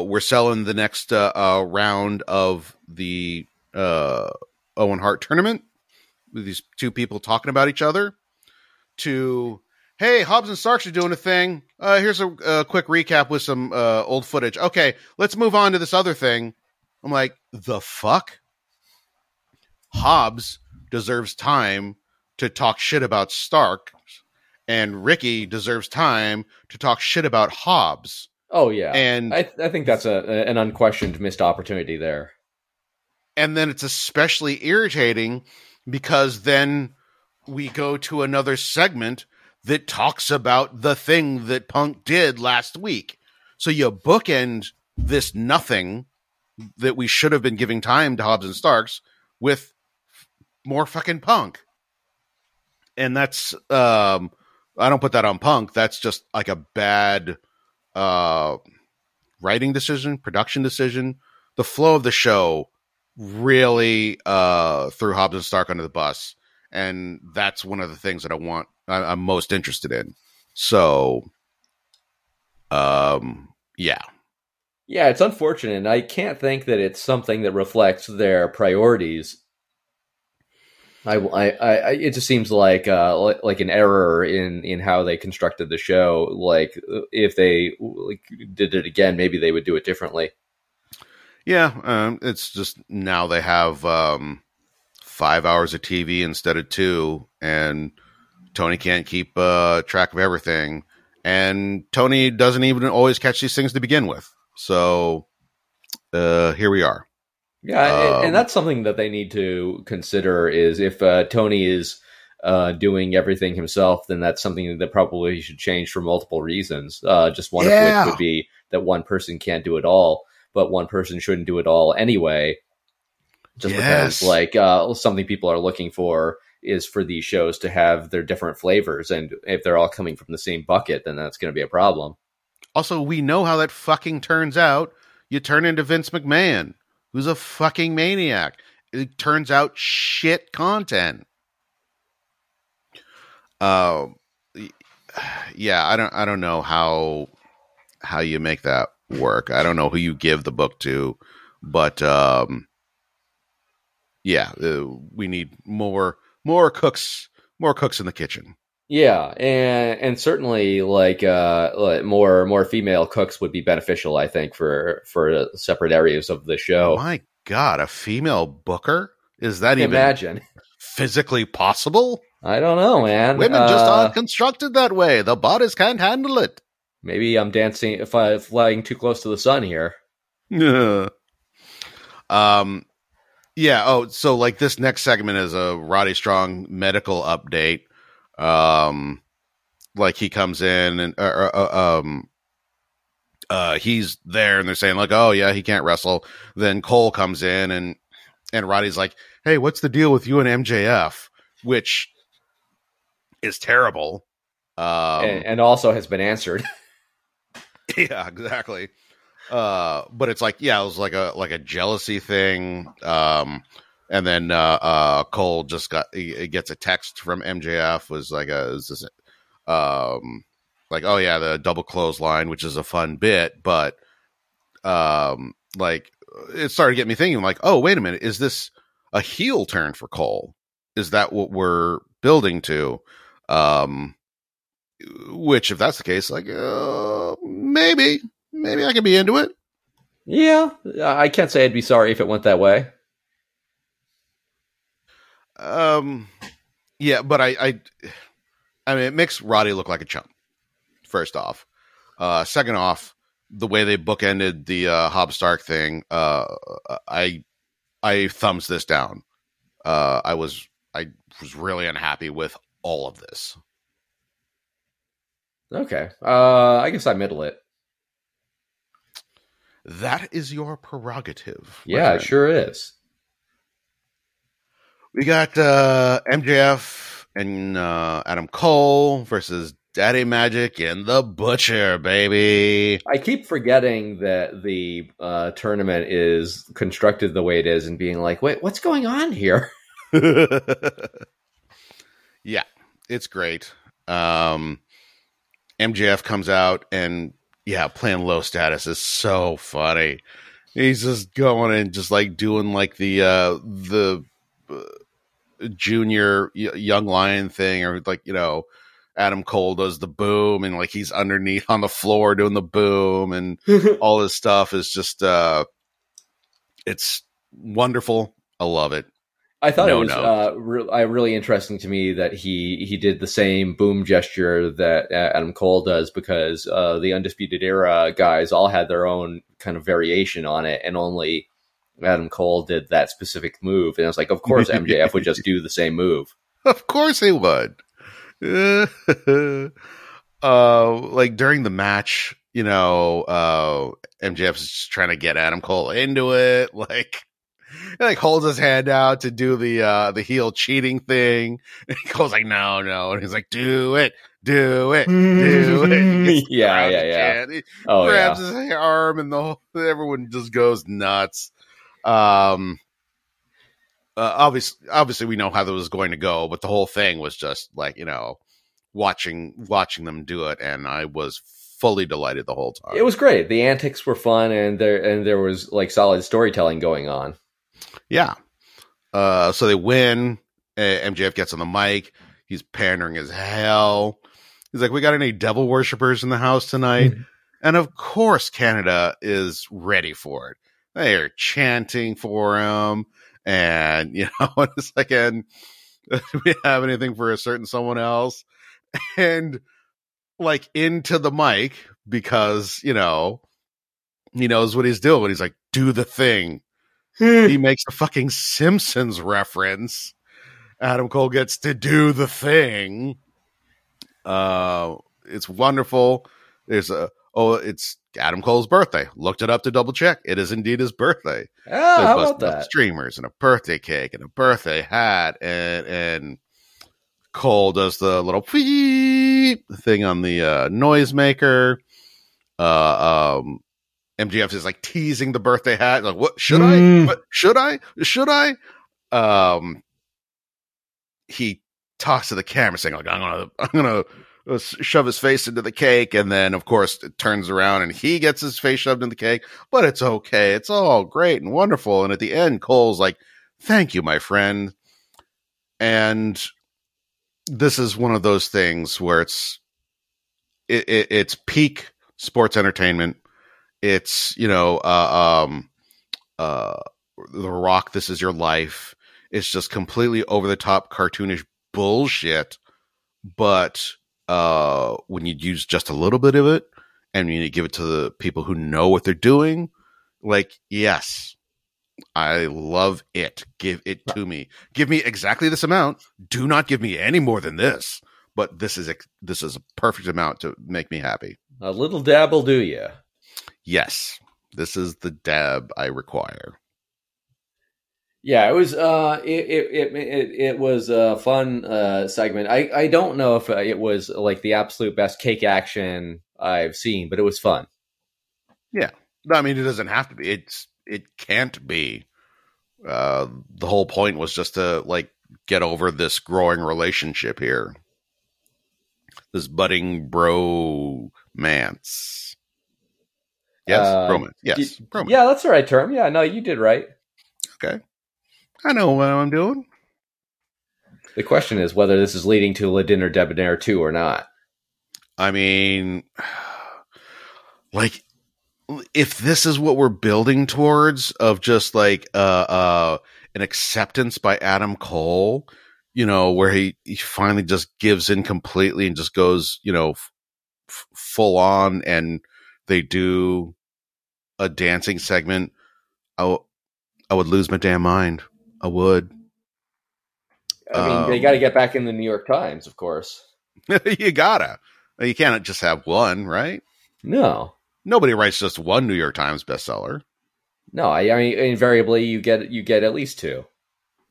uh we're selling the next uh, uh round of the uh Owen Hart tournament these two people talking about each other to hey hobbs and starks are doing a thing. Uh here's a, a quick recap with some uh old footage. Okay let's move on to this other thing. I'm like the fuck? Hobbs deserves time to talk shit about stark and ricky deserves time to talk shit about hobbs. Oh yeah, and I I think that's a an unquestioned missed opportunity there. and then it's especially irritating because then we go to another segment that talks about the thing that Punk did last week. So you bookend this nothing that we should have been giving time to Hobbs and Starks with more fucking Punk. And that's um I don't put that on Punk. That's just like a bad uh writing decision, production decision. The flow of the show really uh threw Hobbs and Stark under the bus. and that's one of the things that I want. I, I'm most interested in. So, um, yeah, Yeah, it's unfortunate. and I can't think that it's something that reflects their priorities. I, I, I it just seems like uh like, like an error in in how they constructed the show. Like if they like, did it again, maybe they would do it differently. Yeah. Um, it's just now they have um five hours of TV instead of two, and Tony can't keep uh, track of everything, and Tony doesn't even always catch these things to begin with. So uh, here we are. Yeah, and- Um, and that's something that they need to consider is if uh, Tony is uh, doing everything himself, then that's something that probably should change for multiple reasons. Uh, just one Yeah. of which would be that one person can't do it all, but one person shouldn't do it all anyway. Just Yes. because, like, uh, something people are looking for is for these shows to have their different flavors, and if they're all coming from the same bucket, then that's going to be a problem. Also, we know how that fucking turns out. You turn into Vince McMahon, who's a fucking maniac. It turns out shit content. Uh, (sighs) yeah, I don't, I don't know how how you make that work. I don't know who you give the book to, but um, yeah, uh, we need more more cooks, more cooks in the kitchen. Yeah, and and certainly like uh more more female cooks would be beneficial, I think, for for separate areas of the show. My God, a female booker is that even Imagine. physically possible? I don't know, man. Women just Uh, aren't constructed that way. The bodies can't handle it. Maybe I'm dancing if I'm flying too close to the sun here. (laughs) um, yeah. Oh, so like this next segment is a Roddy Strong medical update. Um, like he comes in and uh, uh, um, uh, he's there, and they're saying like, oh yeah, he can't wrestle. Then Cole comes in, and and Roddy's like, hey, what's the deal with you and MJF? Which is terrible. Um, and, and also has been answered. (laughs) (laughs) yeah, exactly. Uh, but it's like, yeah, it was like a like a jealousy thing. Um, and then uh, uh, Cole just got he, he gets a text from MJF was like a is this um like oh yeah the double clothesline which is a fun bit but um like it started getting me thinking like oh wait a minute is this a heel turn for Cole is that what we're building to um which if that's the case like uh, maybe maybe I could be into it yeah, I can't say I'd be sorry if it went that way. Um, yeah, but I, I, I mean, it makes Roddy look like a chump. First off, uh, second off, the way they bookended the uh, Hob Stark thing, uh, I, I thumbs this down. Uh, I was, I was really unhappy with all of this. Okay, uh, I guess I middle it. That is your prerogative. Yeah, it sure is. We got uh, MJF and uh, Adam Cole versus Daddy Magic and the Butcher, baby. I keep forgetting that the uh, tournament is constructed the way it is, and being like, "Wait, what's going on here?" (laughs) (laughs) yeah, it's great. Um, MJF comes out and yeah, playing low status is so funny. He's just going and just like doing like the uh the uh, junior young lion thing or like you know Adam Cole does the boom and like he's underneath on the floor doing the boom and (laughs) all this stuff is just uh it's wonderful. I love it. I thought No, it was no. uh, re- uh, really interesting to me that he he did the same boom gesture that uh, Adam Cole does because uh, the Undisputed Era guys all had their own kind of variation on it, and only Adam Cole did that specific move. And I was like, of course MJF would just (laughs) do the same move. Of course he would. (laughs) uh, like during the match, you know, uh, MJF's just trying to get Adam Cole into it. (laughs) Like, he, like holds his hand out to do the uh the heel cheating thing. And (laughs) he goes like, no, no, and he's like, do it, do it, do it. (laughs) Yeah, yeah, yeah. He Oh yeah, grabs his arm, and the whole, everyone just goes nuts. Um, uh, obviously, obviously, we know how that was going to go, but the whole thing was just like you know, watching watching them do it, and I was fully delighted the whole time. It was great. The antics were fun, and there and there was like solid storytelling going on. Yeah. Uh, so they win. MJF gets on the mic. He's pandering as hell. He's like, "We got any devil worshippers in the house tonight?" and of course, Canada is ready for it. They are chanting for him, and you know, (laughs) it's like, and do (laughs) we have anything for a certain someone else? And like into the mic because you know he knows what he's doing. He's like, "Do the thing." He makes a fucking Simpsons reference. Adam Cole gets to do the thing. Uh, it's wonderful. There's a oh, it's Adam Cole's birthday. Looked it up to double check. It is indeed his birthday. They're how about that? Streamers and a birthday cake and a birthday hat and and Cole does the little thing on the uh, noisemaker. Uh, um, MJF is like teasing the birthday hat. Like, what should Mm. I? What should I? Should I? Um, he talks to the camera saying, "Like, I'm gonna, I'm gonna." uh, Shove his face into the cake, and then, of course, it turns around and he gets his face shoved in the cake. But it's okay; it's all great and wonderful. And at the end, Cole's like, "Thank you, my friend." And this is one of those things where it's it, it, it's peak sports entertainment. It's you know, uh, um, uh, The Rock. This is your life. It's just completely over the top cartoonish bullshit. But uh, when you use just a little bit of it, and you give it to the people who know what they're doing, like yes, I love it. Give it to me. Give me exactly this amount. Do not give me any more than this. But this is ex- this is a perfect amount to make me happy. A little dab will do you. Yes, this is the dab I require. Yeah, it was. Uh, it it it it, was a fun uh segment. I I don't know if uh, it was like the absolute best cake action I've seen, but it was fun. Yeah, I mean, it doesn't have to be. It's it can't be. Uh, the whole point was just to like get over this growing relationship here, this budding bromance. Yes, Uh, bromance. Yes, did- bromance. Yeah, that's the right term. Yeah, no, you did right. Okay, I know what I'm doing. The question is whether this is leading to Le Dinner Debonair 2 or not. I mean, like, if this is what we're building towards of just like uh uh an acceptance by Adam Cole, you know, where he, he finally just gives in completely and just goes, you know, f- full on, and they do a dancing segment, I, w- I would lose my damn mind. I would. I mean, they Um, got to get back in the New York Times, of course. (laughs) you gotta. You can't just have one, right? No, Nobody writes just one New York Times bestseller. no. I, I mean, invariably, you get you get at least two.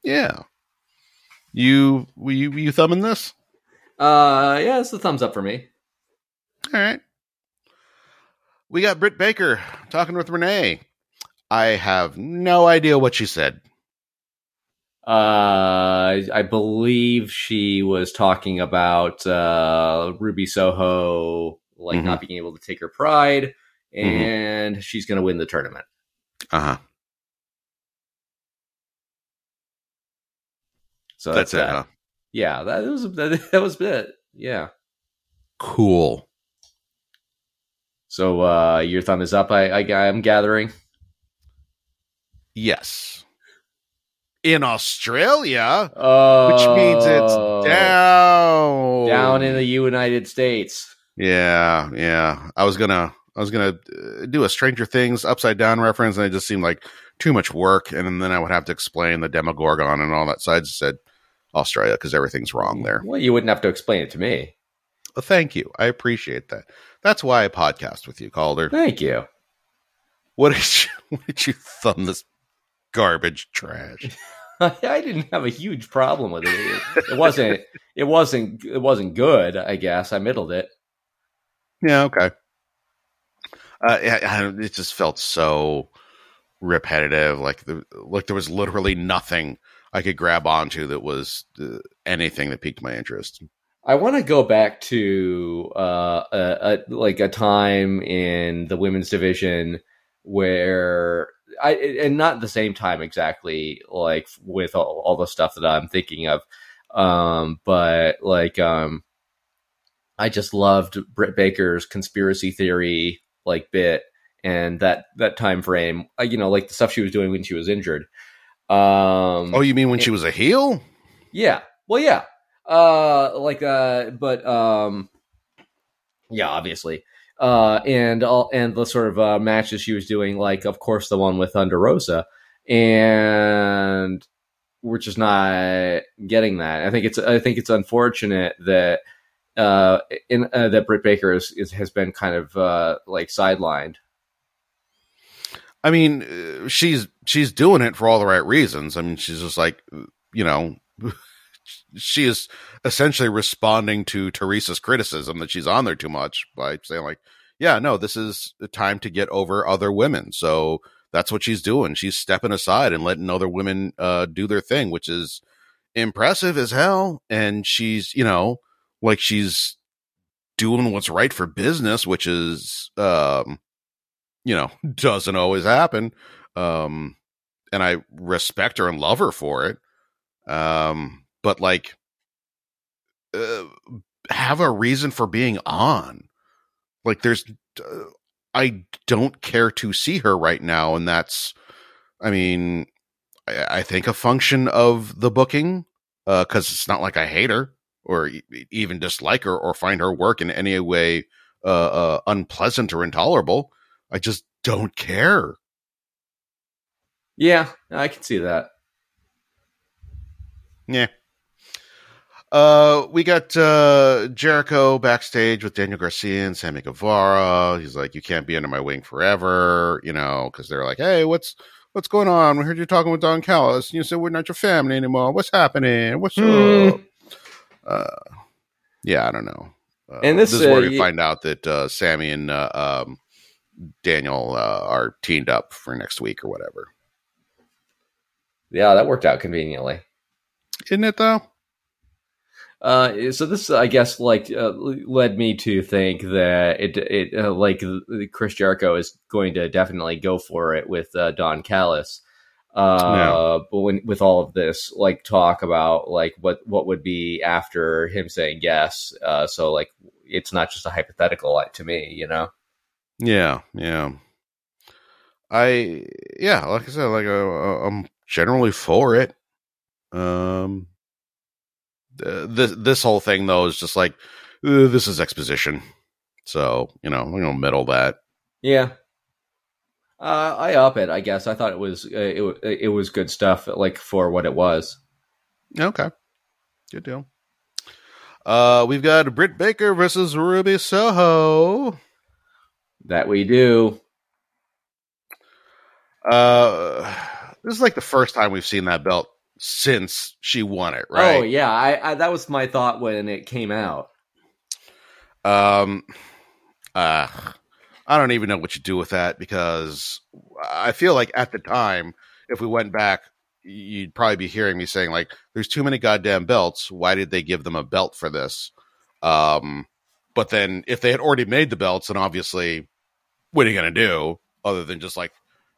Yeah. You were you were you thumbing this? Uh, yeah, it's a thumbs up for me. All right. We got Britt Baker talking with Renee. I have no idea what she said. Uh, I believe she was talking about uh, Ruby Soho, like Mhm. not being able to take her pride, Mm-hmm. and she's going to win the tournament. Uh huh. So That's, that's, it, that. huh? Yeah, that was that, (laughs) that was it. Yeah. Cool. So uh, your thumb is up. I, I I'm gathering. Yes. In Australia, Oh, which means it's down. down in the United States. Yeah, yeah. I was gonna, I was gonna uh, do a Stranger Things upside down reference, and it just seemed like too much work, and then I would have to explain the Demogorgon and all that. So I just said Australia because everything's wrong there. Well, you wouldn't have to explain it to me. Thank you. I appreciate that. That's why I podcast with you, Calder. Thank you. What did you, (laughs) what did you thumb this garbage trash? (laughs) I didn't have a huge problem with it. It, wasn't. It wasn't. It wasn't good. I guess I middled it. Yeah, okay. Uh, I it just felt so repetitive. Like the, like there was literally nothing I could grab onto that was uh, anything that piqued my interest. I want to go back to uh, a, a, like a time in the women's division where I and not the same time exactly like with all, all the stuff that I'm thinking of, um, but like um, I just loved Britt Baker's conspiracy theory like bit and that that time frame. Uh, you know, like the stuff she was doing when she was injured. Um, oh, you mean when and, she was a heel? Yeah. Well, yeah. Uh, like uh, but um, yeah, obviously. Uh, and all and the sort of uh, matches she was doing, like of course the one with Thunder Rosa, and we're just not getting that. I think it's I think it's unfortunate that uh, in uh, that Britt Baker is, is, has been kind of uh, like sidelined. I mean, uh, she's she's doing it for all the right reasons. I mean, she's just like you know, she is essentially responding to Theresa's criticism that she's on there too much by saying like, yeah, no, this is the time to get over other women. So that's what she's doing. She's stepping aside and letting other women uh, do their thing, which is impressive as hell. And she's, you know, like she's doing what's right for business, which is, um, you know, (laughs) doesn't always happen. Um, and I respect her and love her for it. Um, but like, uh, have a reason for being on. Like, there's, uh, I don't care to see her right now, and that's, I mean, I, I think a function of the booking, because uh, it's not like I hate her or even dislike her or find her work in any way uh, uh, unpleasant or intolerable. I just don't care. Yeah, I can see that. Yeah. Uh, we got uh, Jericho backstage with Daniel Garcia and Sammy Guevara. He's like, "You can't be under my wing forever," you know, because they're like, "Hey, what's what's going on? We heard you talking with Don Callis. You said we're not your family anymore. What's happening? What's mm. up?" uh, yeah, I don't know. Uh, and this, this is where we find out that uh, Sammy and uh, um, Daniel uh, are teamed up for next week or whatever. Yeah, that worked out conveniently, isn't it? Though. Uh, so this, I guess, like uh, led me to think that it, it uh, like Chris Jericho is going to definitely go for it with uh, Don Callis, uh, but when with all of this, like talk about like what what would be after him saying yes. Uh, so like it's not just a hypothetical like to me, you know. Yeah, yeah. I yeah, like I said, like I'm generally for it. Um, this this whole thing though is just like uh, this is exposition, so you know I'm gonna middle that. Yeah, uh, I up it. I guess I thought it was uh, it it was good stuff, like for what it was. Okay, good deal. Uh, we've got Britt Baker versus Ruby Soho. That we do. Uh, this is like the first time we've seen that belt since she won it, right? Oh yeah, I, I that was my thought when it came out. Um, uh, I don't even know what you do with that because I feel like at the time, if we went back, you'd probably be hearing me saying like, "There's too many goddamn belts. Why did they give them a belt for this?" Um, but then if they had already made the belts, then obviously, what are you gonna do other than just like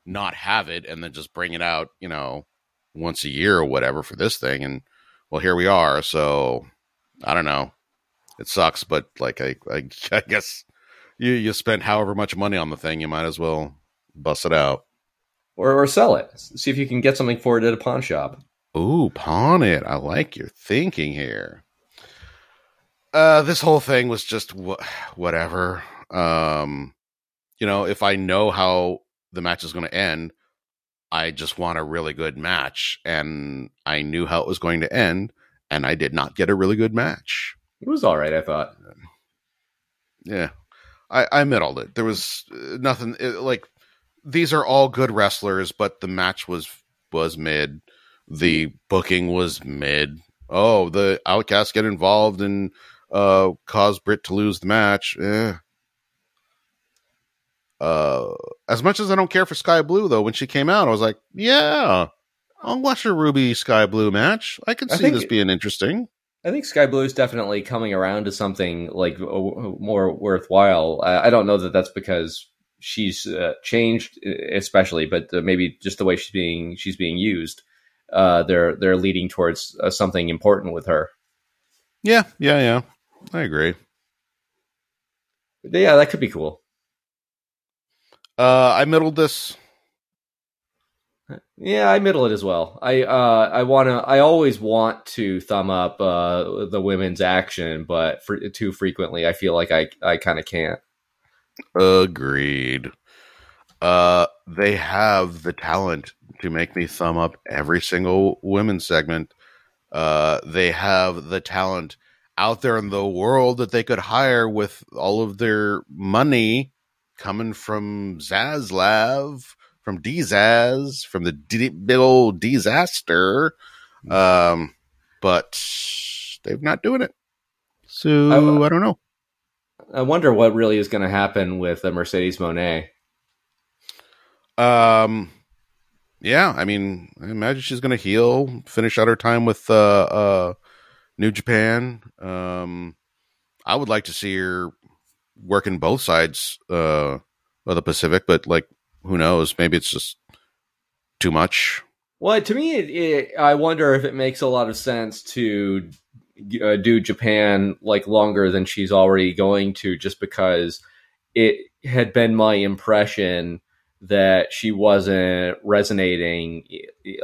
not have it and then just bring it out, you know, once a year or whatever for this thing? And well, here we are. So I don't know. It sucks, but like I, I, (laughs) I guess you you spent however much money on the thing, you might as well bust it out or or sell it. See if you can get something for it at a pawn shop. Ooh, pawn it! I like your thinking here. Uh, this whole thing was just wh- whatever. Um, you know, if I know how the match is going to end, I just want a really good match, and I knew how it was going to end, and I did not get a really good match. It was all right, I thought. Yeah, I, I middled it. There was uh, nothing it, like these are all good wrestlers, but the match was was mid. The booking was mid. Oh, the Outcasts get involved and uh, cause Britt to lose the match. Eh. Uh, as much as I don't care for Sky Blue, though, when she came out, I was like, yeah, I'll watch a Ruby Sky Blue match. I I see think- this being interesting. I think Sky Blue is definitely coming around to something like more worthwhile. I, don't know that that's because she's uh, changed, especially, but uh, maybe just the way she's being she's being used. Uh, they're they're leading towards uh, something important with her. Yeah, yeah, yeah. I agree. But yeah, that could be cool. Uh, I middled this. Yeah, I middle it as well. I uh, I want to. I always want to thumb up uh, the women's action, but for, too frequently, I feel like I I kind of can't. Agreed. Uh, they have the talent to make me thumb up every single women's segment. Uh, they have the talent out there in the world that they could hire with all of their money coming from Zaslav, from Dzaz, from the D- big old disaster. Um, but they're not doing it. So I- I don't know. I wonder what really is going to happen with the Mercedes Moné. Um, yeah, I mean, I imagine she's going to heal, finish out her time with uh, uh, New Japan. Um, I would like to see her working both sides uh, of the Pacific, but like, who knows? Maybe it's just too much. Well, to me, it, it, I wonder if it makes a lot of sense to uh, do Japan like longer than she's already going to, just because it had been my impression that she wasn't resonating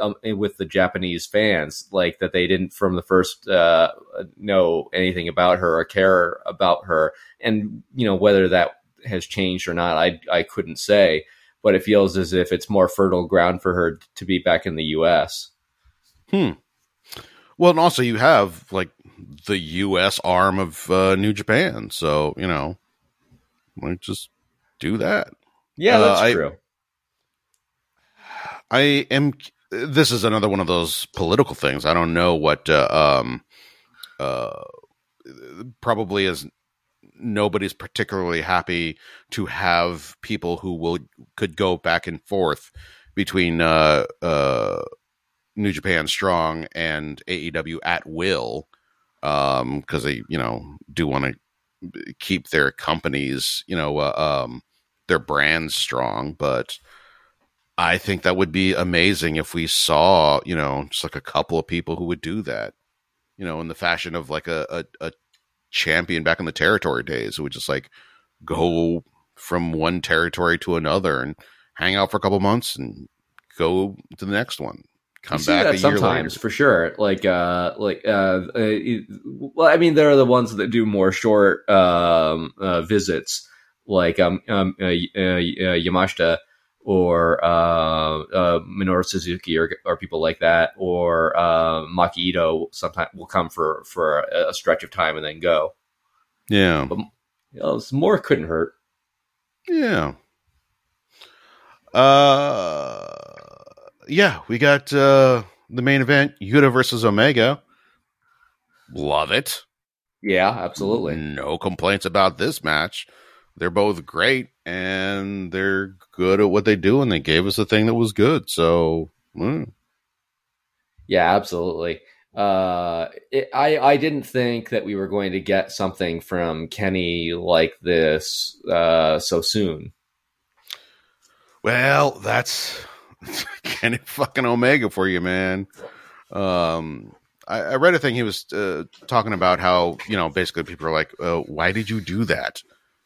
um, with the Japanese fans, like that they didn't from the first uh, know anything about her or care about her, and you know whether that has changed or not, I I couldn't say but it feels as if it's more fertile ground for her to be back in the U.S. Hmm. Well, and also you have like the U.S. arm of uh, New Japan, so you know, like just do that. Yeah, Uh, that's I- true. I am. This is another one of those political things. I don't know what. Uh, um, uh, probably is nobody's particularly happy to have people who will could go back and forth between uh, uh, New Japan Strong and AEW at will, because they you know do want to keep their companies you know uh, um, their brands strong, but. I think that would be amazing if we saw, you know, just like a couple of people who would do that, you know, in the fashion of like a, a, a champion back in the territory days who would just like go from one territory to another and hang out for a couple months and go to the next one. Come You see back sometimes later. for sure. Like, uh, like, uh, uh, well, I mean, there are the ones that do more short um, uh, visits, like um, um, uh, uh, uh, Yamashita or uh, uh, Minoru Suzuki or, or people like that, or uh, Maki Itoh. Sometimes will come for for a, a stretch of time and then go. Yeah. You know, more couldn't hurt. Yeah. Uh, yeah, we got uh the main event, Yuta versus Omega. Love it. Yeah, absolutely. No complaints about this match. They're both great and they're good at what they do, and they gave us a thing that was good. So, mm. Yeah, absolutely. Uh, it, I I didn't think that we were going to get something from Kenny like this uh, so soon. well, that's (laughs) Kenny fucking Omega for you, man. Um, I, I read a thing he was uh, talking about how you know basically people are like, uh, "Why did you do that?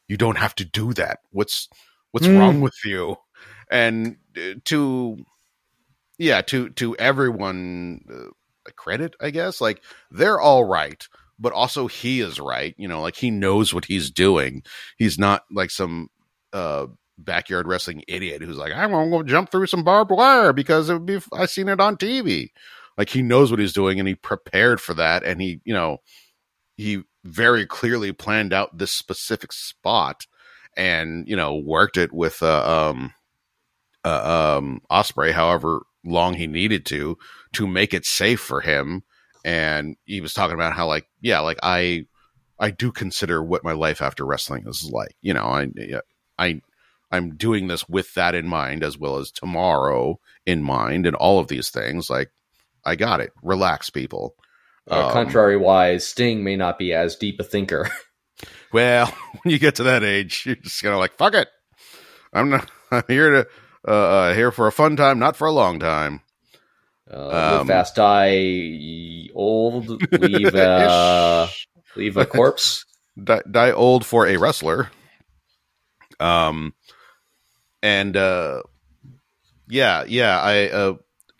You don't have to do that. What's what's Mm. wrong with you?" And uh, to yeah, to to everyone uh, credit, I guess. Like they're all right, but also he is right. You know, like he knows what he's doing. He's not like some uh backyard wrestling idiot who's like, I'm gonna jump through some barbed wire because it would be I seen it on TV. Like he knows what he's doing and he prepared for that, and he, you know, he very clearly planned out this specific spot and you know worked it with uh, um uh, um Ospreay however long he needed to to make it safe for him and he was talking about how like yeah like I I do consider what my life after wrestling is like you know I I I'm doing this with that in mind as well as tomorrow in mind and all of these things. Like, I got it. Relax, people. Um, contrary wise, Sting may not be as deep a thinker. (laughs) Well, (laughs) when you get to that age, you're just of like, fuck it. I'm not. (laughs) I'm here to uh, uh, here for a fun time, not for a long time. Uh, Um, fast, die old, leave a leave a corpse. die, die old for a wrestler. Um, and uh, yeah, yeah, I uh,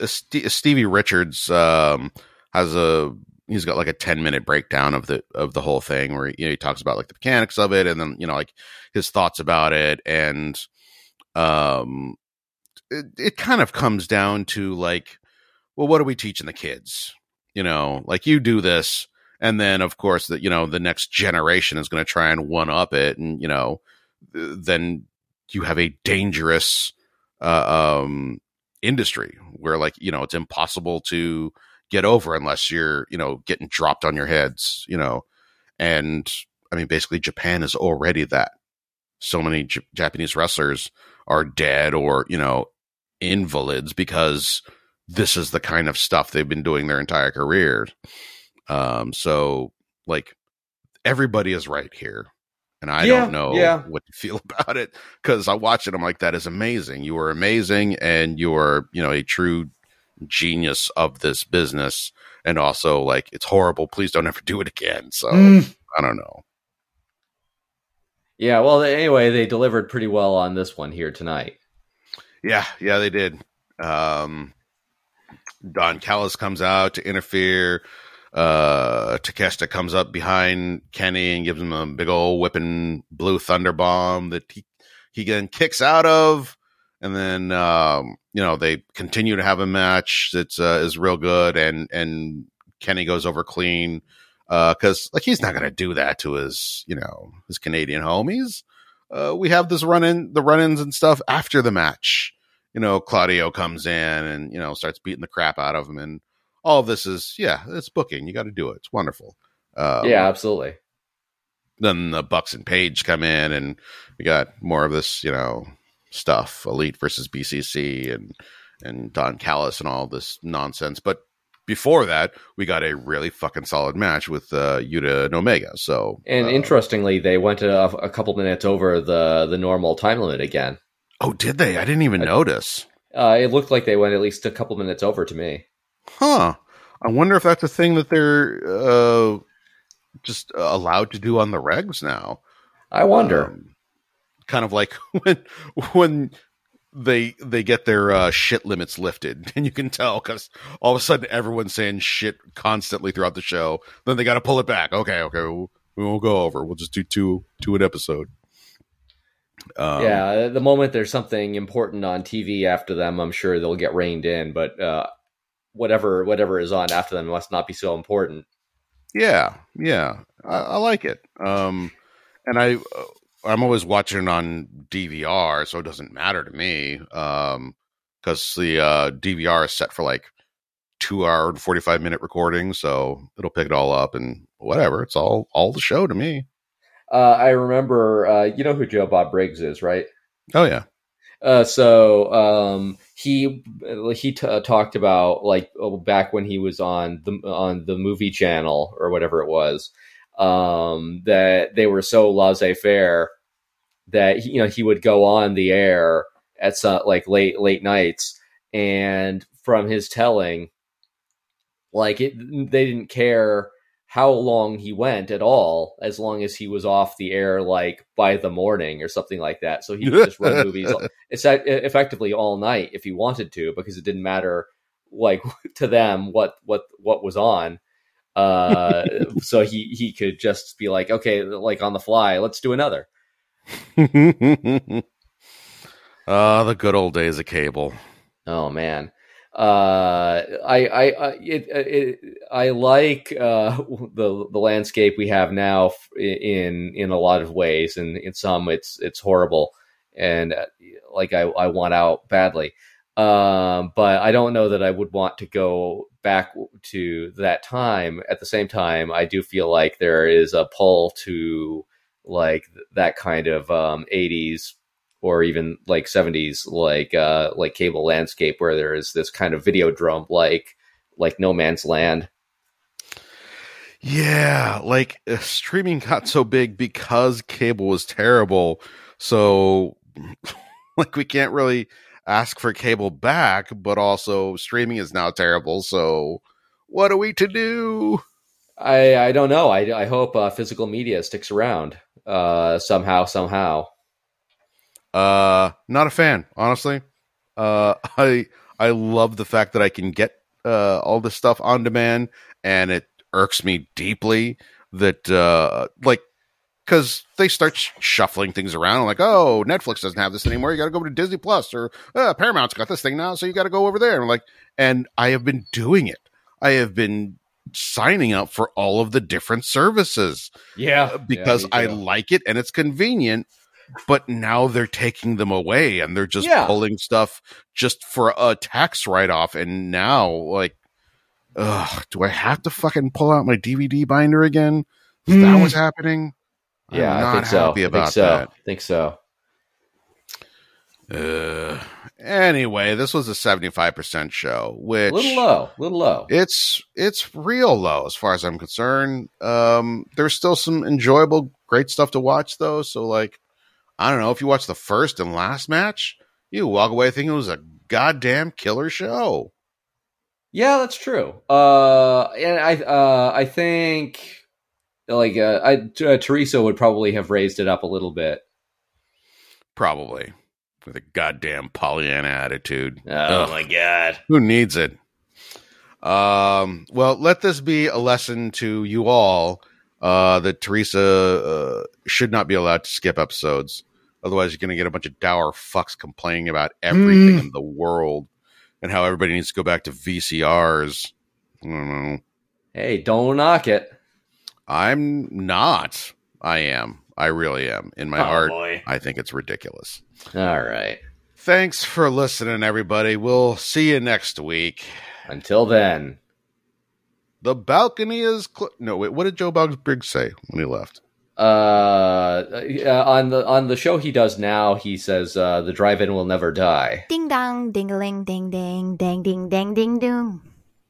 St- Stevie Richards um has a he's got like a ten minute breakdown of the of the whole thing where you know, he talks about like the mechanics of it and then you know like his thoughts about it. And um it, it kind of comes down to like well what are we teaching the kids? You know like you do this and then of course that you know the next generation is going to try and one up it and you know then you have a dangerous uh, um industry where like you know it's impossible to get over unless you're you know getting dropped on your heads you know? And i mean basically japan is already that. So many J- japanese wrestlers are dead or you know invalids because this is the kind of stuff they've been doing their entire careers um so like everybody is right here and i Yeah, don't know yeah. what to (laughs) feel about it because i watch it i'm like that is amazing. You are amazing and you are you know a true genius of this business and also like it's horrible please don't ever do it again so i don't know Yeah, well, anyway, they delivered pretty well on this one here tonight. Yeah, yeah, they did. Um, Don Callis comes out to interfere. Uh, Takeshita comes up behind Kenny and gives him a big old whipping blue thunder bomb that he he then kicks out of, and then um, you know they continue to have a match that's uh, is real good, and and Kenny goes over clean because like he's not gonna do that to his you know his Canadian homies uh, we have this run in the run-ins and stuff after the match. You know, Claudio comes in and you know starts beating the crap out of him, and all of this is yeah, it's booking. You got to do it. It's wonderful. Um, yeah, absolutely. Then the Bucks and Page come in, and we got more of this you know stuff, Elite versus BCC, and and Don Callis and all this nonsense. But before that, we got a really fucking solid match with uh, Yuta and Omega. So And uh, interestingly, they went a, a couple minutes over the the normal time limit again. oh, did they? I didn't even I- notice. Uh, it looked like they went at least a couple minutes over to me. Huh. I wonder if that's a thing that they're uh, just allowed to do on the regs now. I wonder. Um, kind of like (laughs) when when they they get their uh, shit limits lifted, (laughs) and you can tell because all of a sudden everyone's saying shit constantly throughout the show. Then they got to pull it back. Okay, okay, we'll, we won't go over. We'll just do two two an episode. Um, yeah, the moment there's something important on TV after them, I'm sure they'll get reined in. But uh, whatever whatever is on after them must not be so important. Yeah, yeah, I, I like it. Um, and I, uh, I'm always watching it on DVR, so it doesn't matter to me. Um, because the uh, DVR is set for like two hour and forty five minute recording, so it'll pick it all up and whatever. It's all all the show to me. Uh, I remember, uh, you know who Joe Bob Briggs is, right? Oh yeah, Uh, so um, he he t- uh, talked about like oh, back when he was on the on the movie channel or whatever it was um, that they were so laissez faire that you know he would go on the air at some like late late nights. And from his telling like it they didn't care how long he went at all as long as he was off the air like by the morning or something like that. So he would just run (laughs) movies it's effectively all night if he wanted to because it didn't matter like (laughs) to them what what what was on uh so he he could just be like okay like on the fly let's do another. (laughs) Ah, the good old days of cable. oh man. Uh i i I- it, it i like uh the the landscape we have now in in a lot of ways. And in some it's it's horrible. And uh, like i i want out badly um but i don't know that i would want to go back to that time at the same time i do feel like there is a pull to like that kind of um 80s or even like 70s like uh like cable landscape where there is this kind of video drum like like no man's land Yeah, like uh, streaming got so big because cable was terrible. So, (laughs) like, we can't really ask for cable back, but also streaming is now terrible. So, what are we to do? i i don't know i i hope uh, physical media sticks around uh somehow somehow Uh, not a fan, honestly. Uh, (laughs) I I love the fact that I can get uh all this stuff on demand, and it irks me deeply that uh like because they start sh- shuffling things around like oh netflix doesn't have this anymore you got to go to disney plus or uh, paramount's got this thing now so you got to go over there and I'm like and i have been doing it i have been signing up for all of the different services yeah because Yeah, I like it and it's convenient. But now they're taking them away and they're just Yeah. pulling stuff just for a tax write off. And now, like, ugh, do I have to fucking pull out my DVD binder again? Is that was what's happening? I'm yeah i not think so happy i about think so that. i think so Uh, anyway, this was a seventy-five percent show, which a little low a little low it's it's real low as far as I'm concerned. Um, there's still some enjoyable, great stuff to watch though. So like, I don't know if you watch the first and last match, you walk away thinking it was a goddamn killer show. Yeah, that's true. Uh, and I, uh, I think like uh, I, uh, Theresa would probably have raised it up a little bit. Probably with a goddamn Pollyanna attitude. Oh Ugh. my god! Who needs it? Um, well, let this be a lesson to you all uh, that Theresa uh, should not be allowed to skip episodes. Otherwise, you're going to get a bunch of dour fucks complaining about everything in the world and how everybody needs to go back to VCRs. I don't know. Hey, don't knock it. I'm not. I am. I really am. In my oh heart, boy! I think it's ridiculous. All right. Thanks for listening, everybody. We'll see you next week. Until then, The balcony is cl- no. Wait, what did Joe Boggs Briggs say when he left? uh, uh, on the on the show he does now, he says uh, the drive-in will never die. Ding dong, ding a ling, ding ding, ding ding ding ding doom.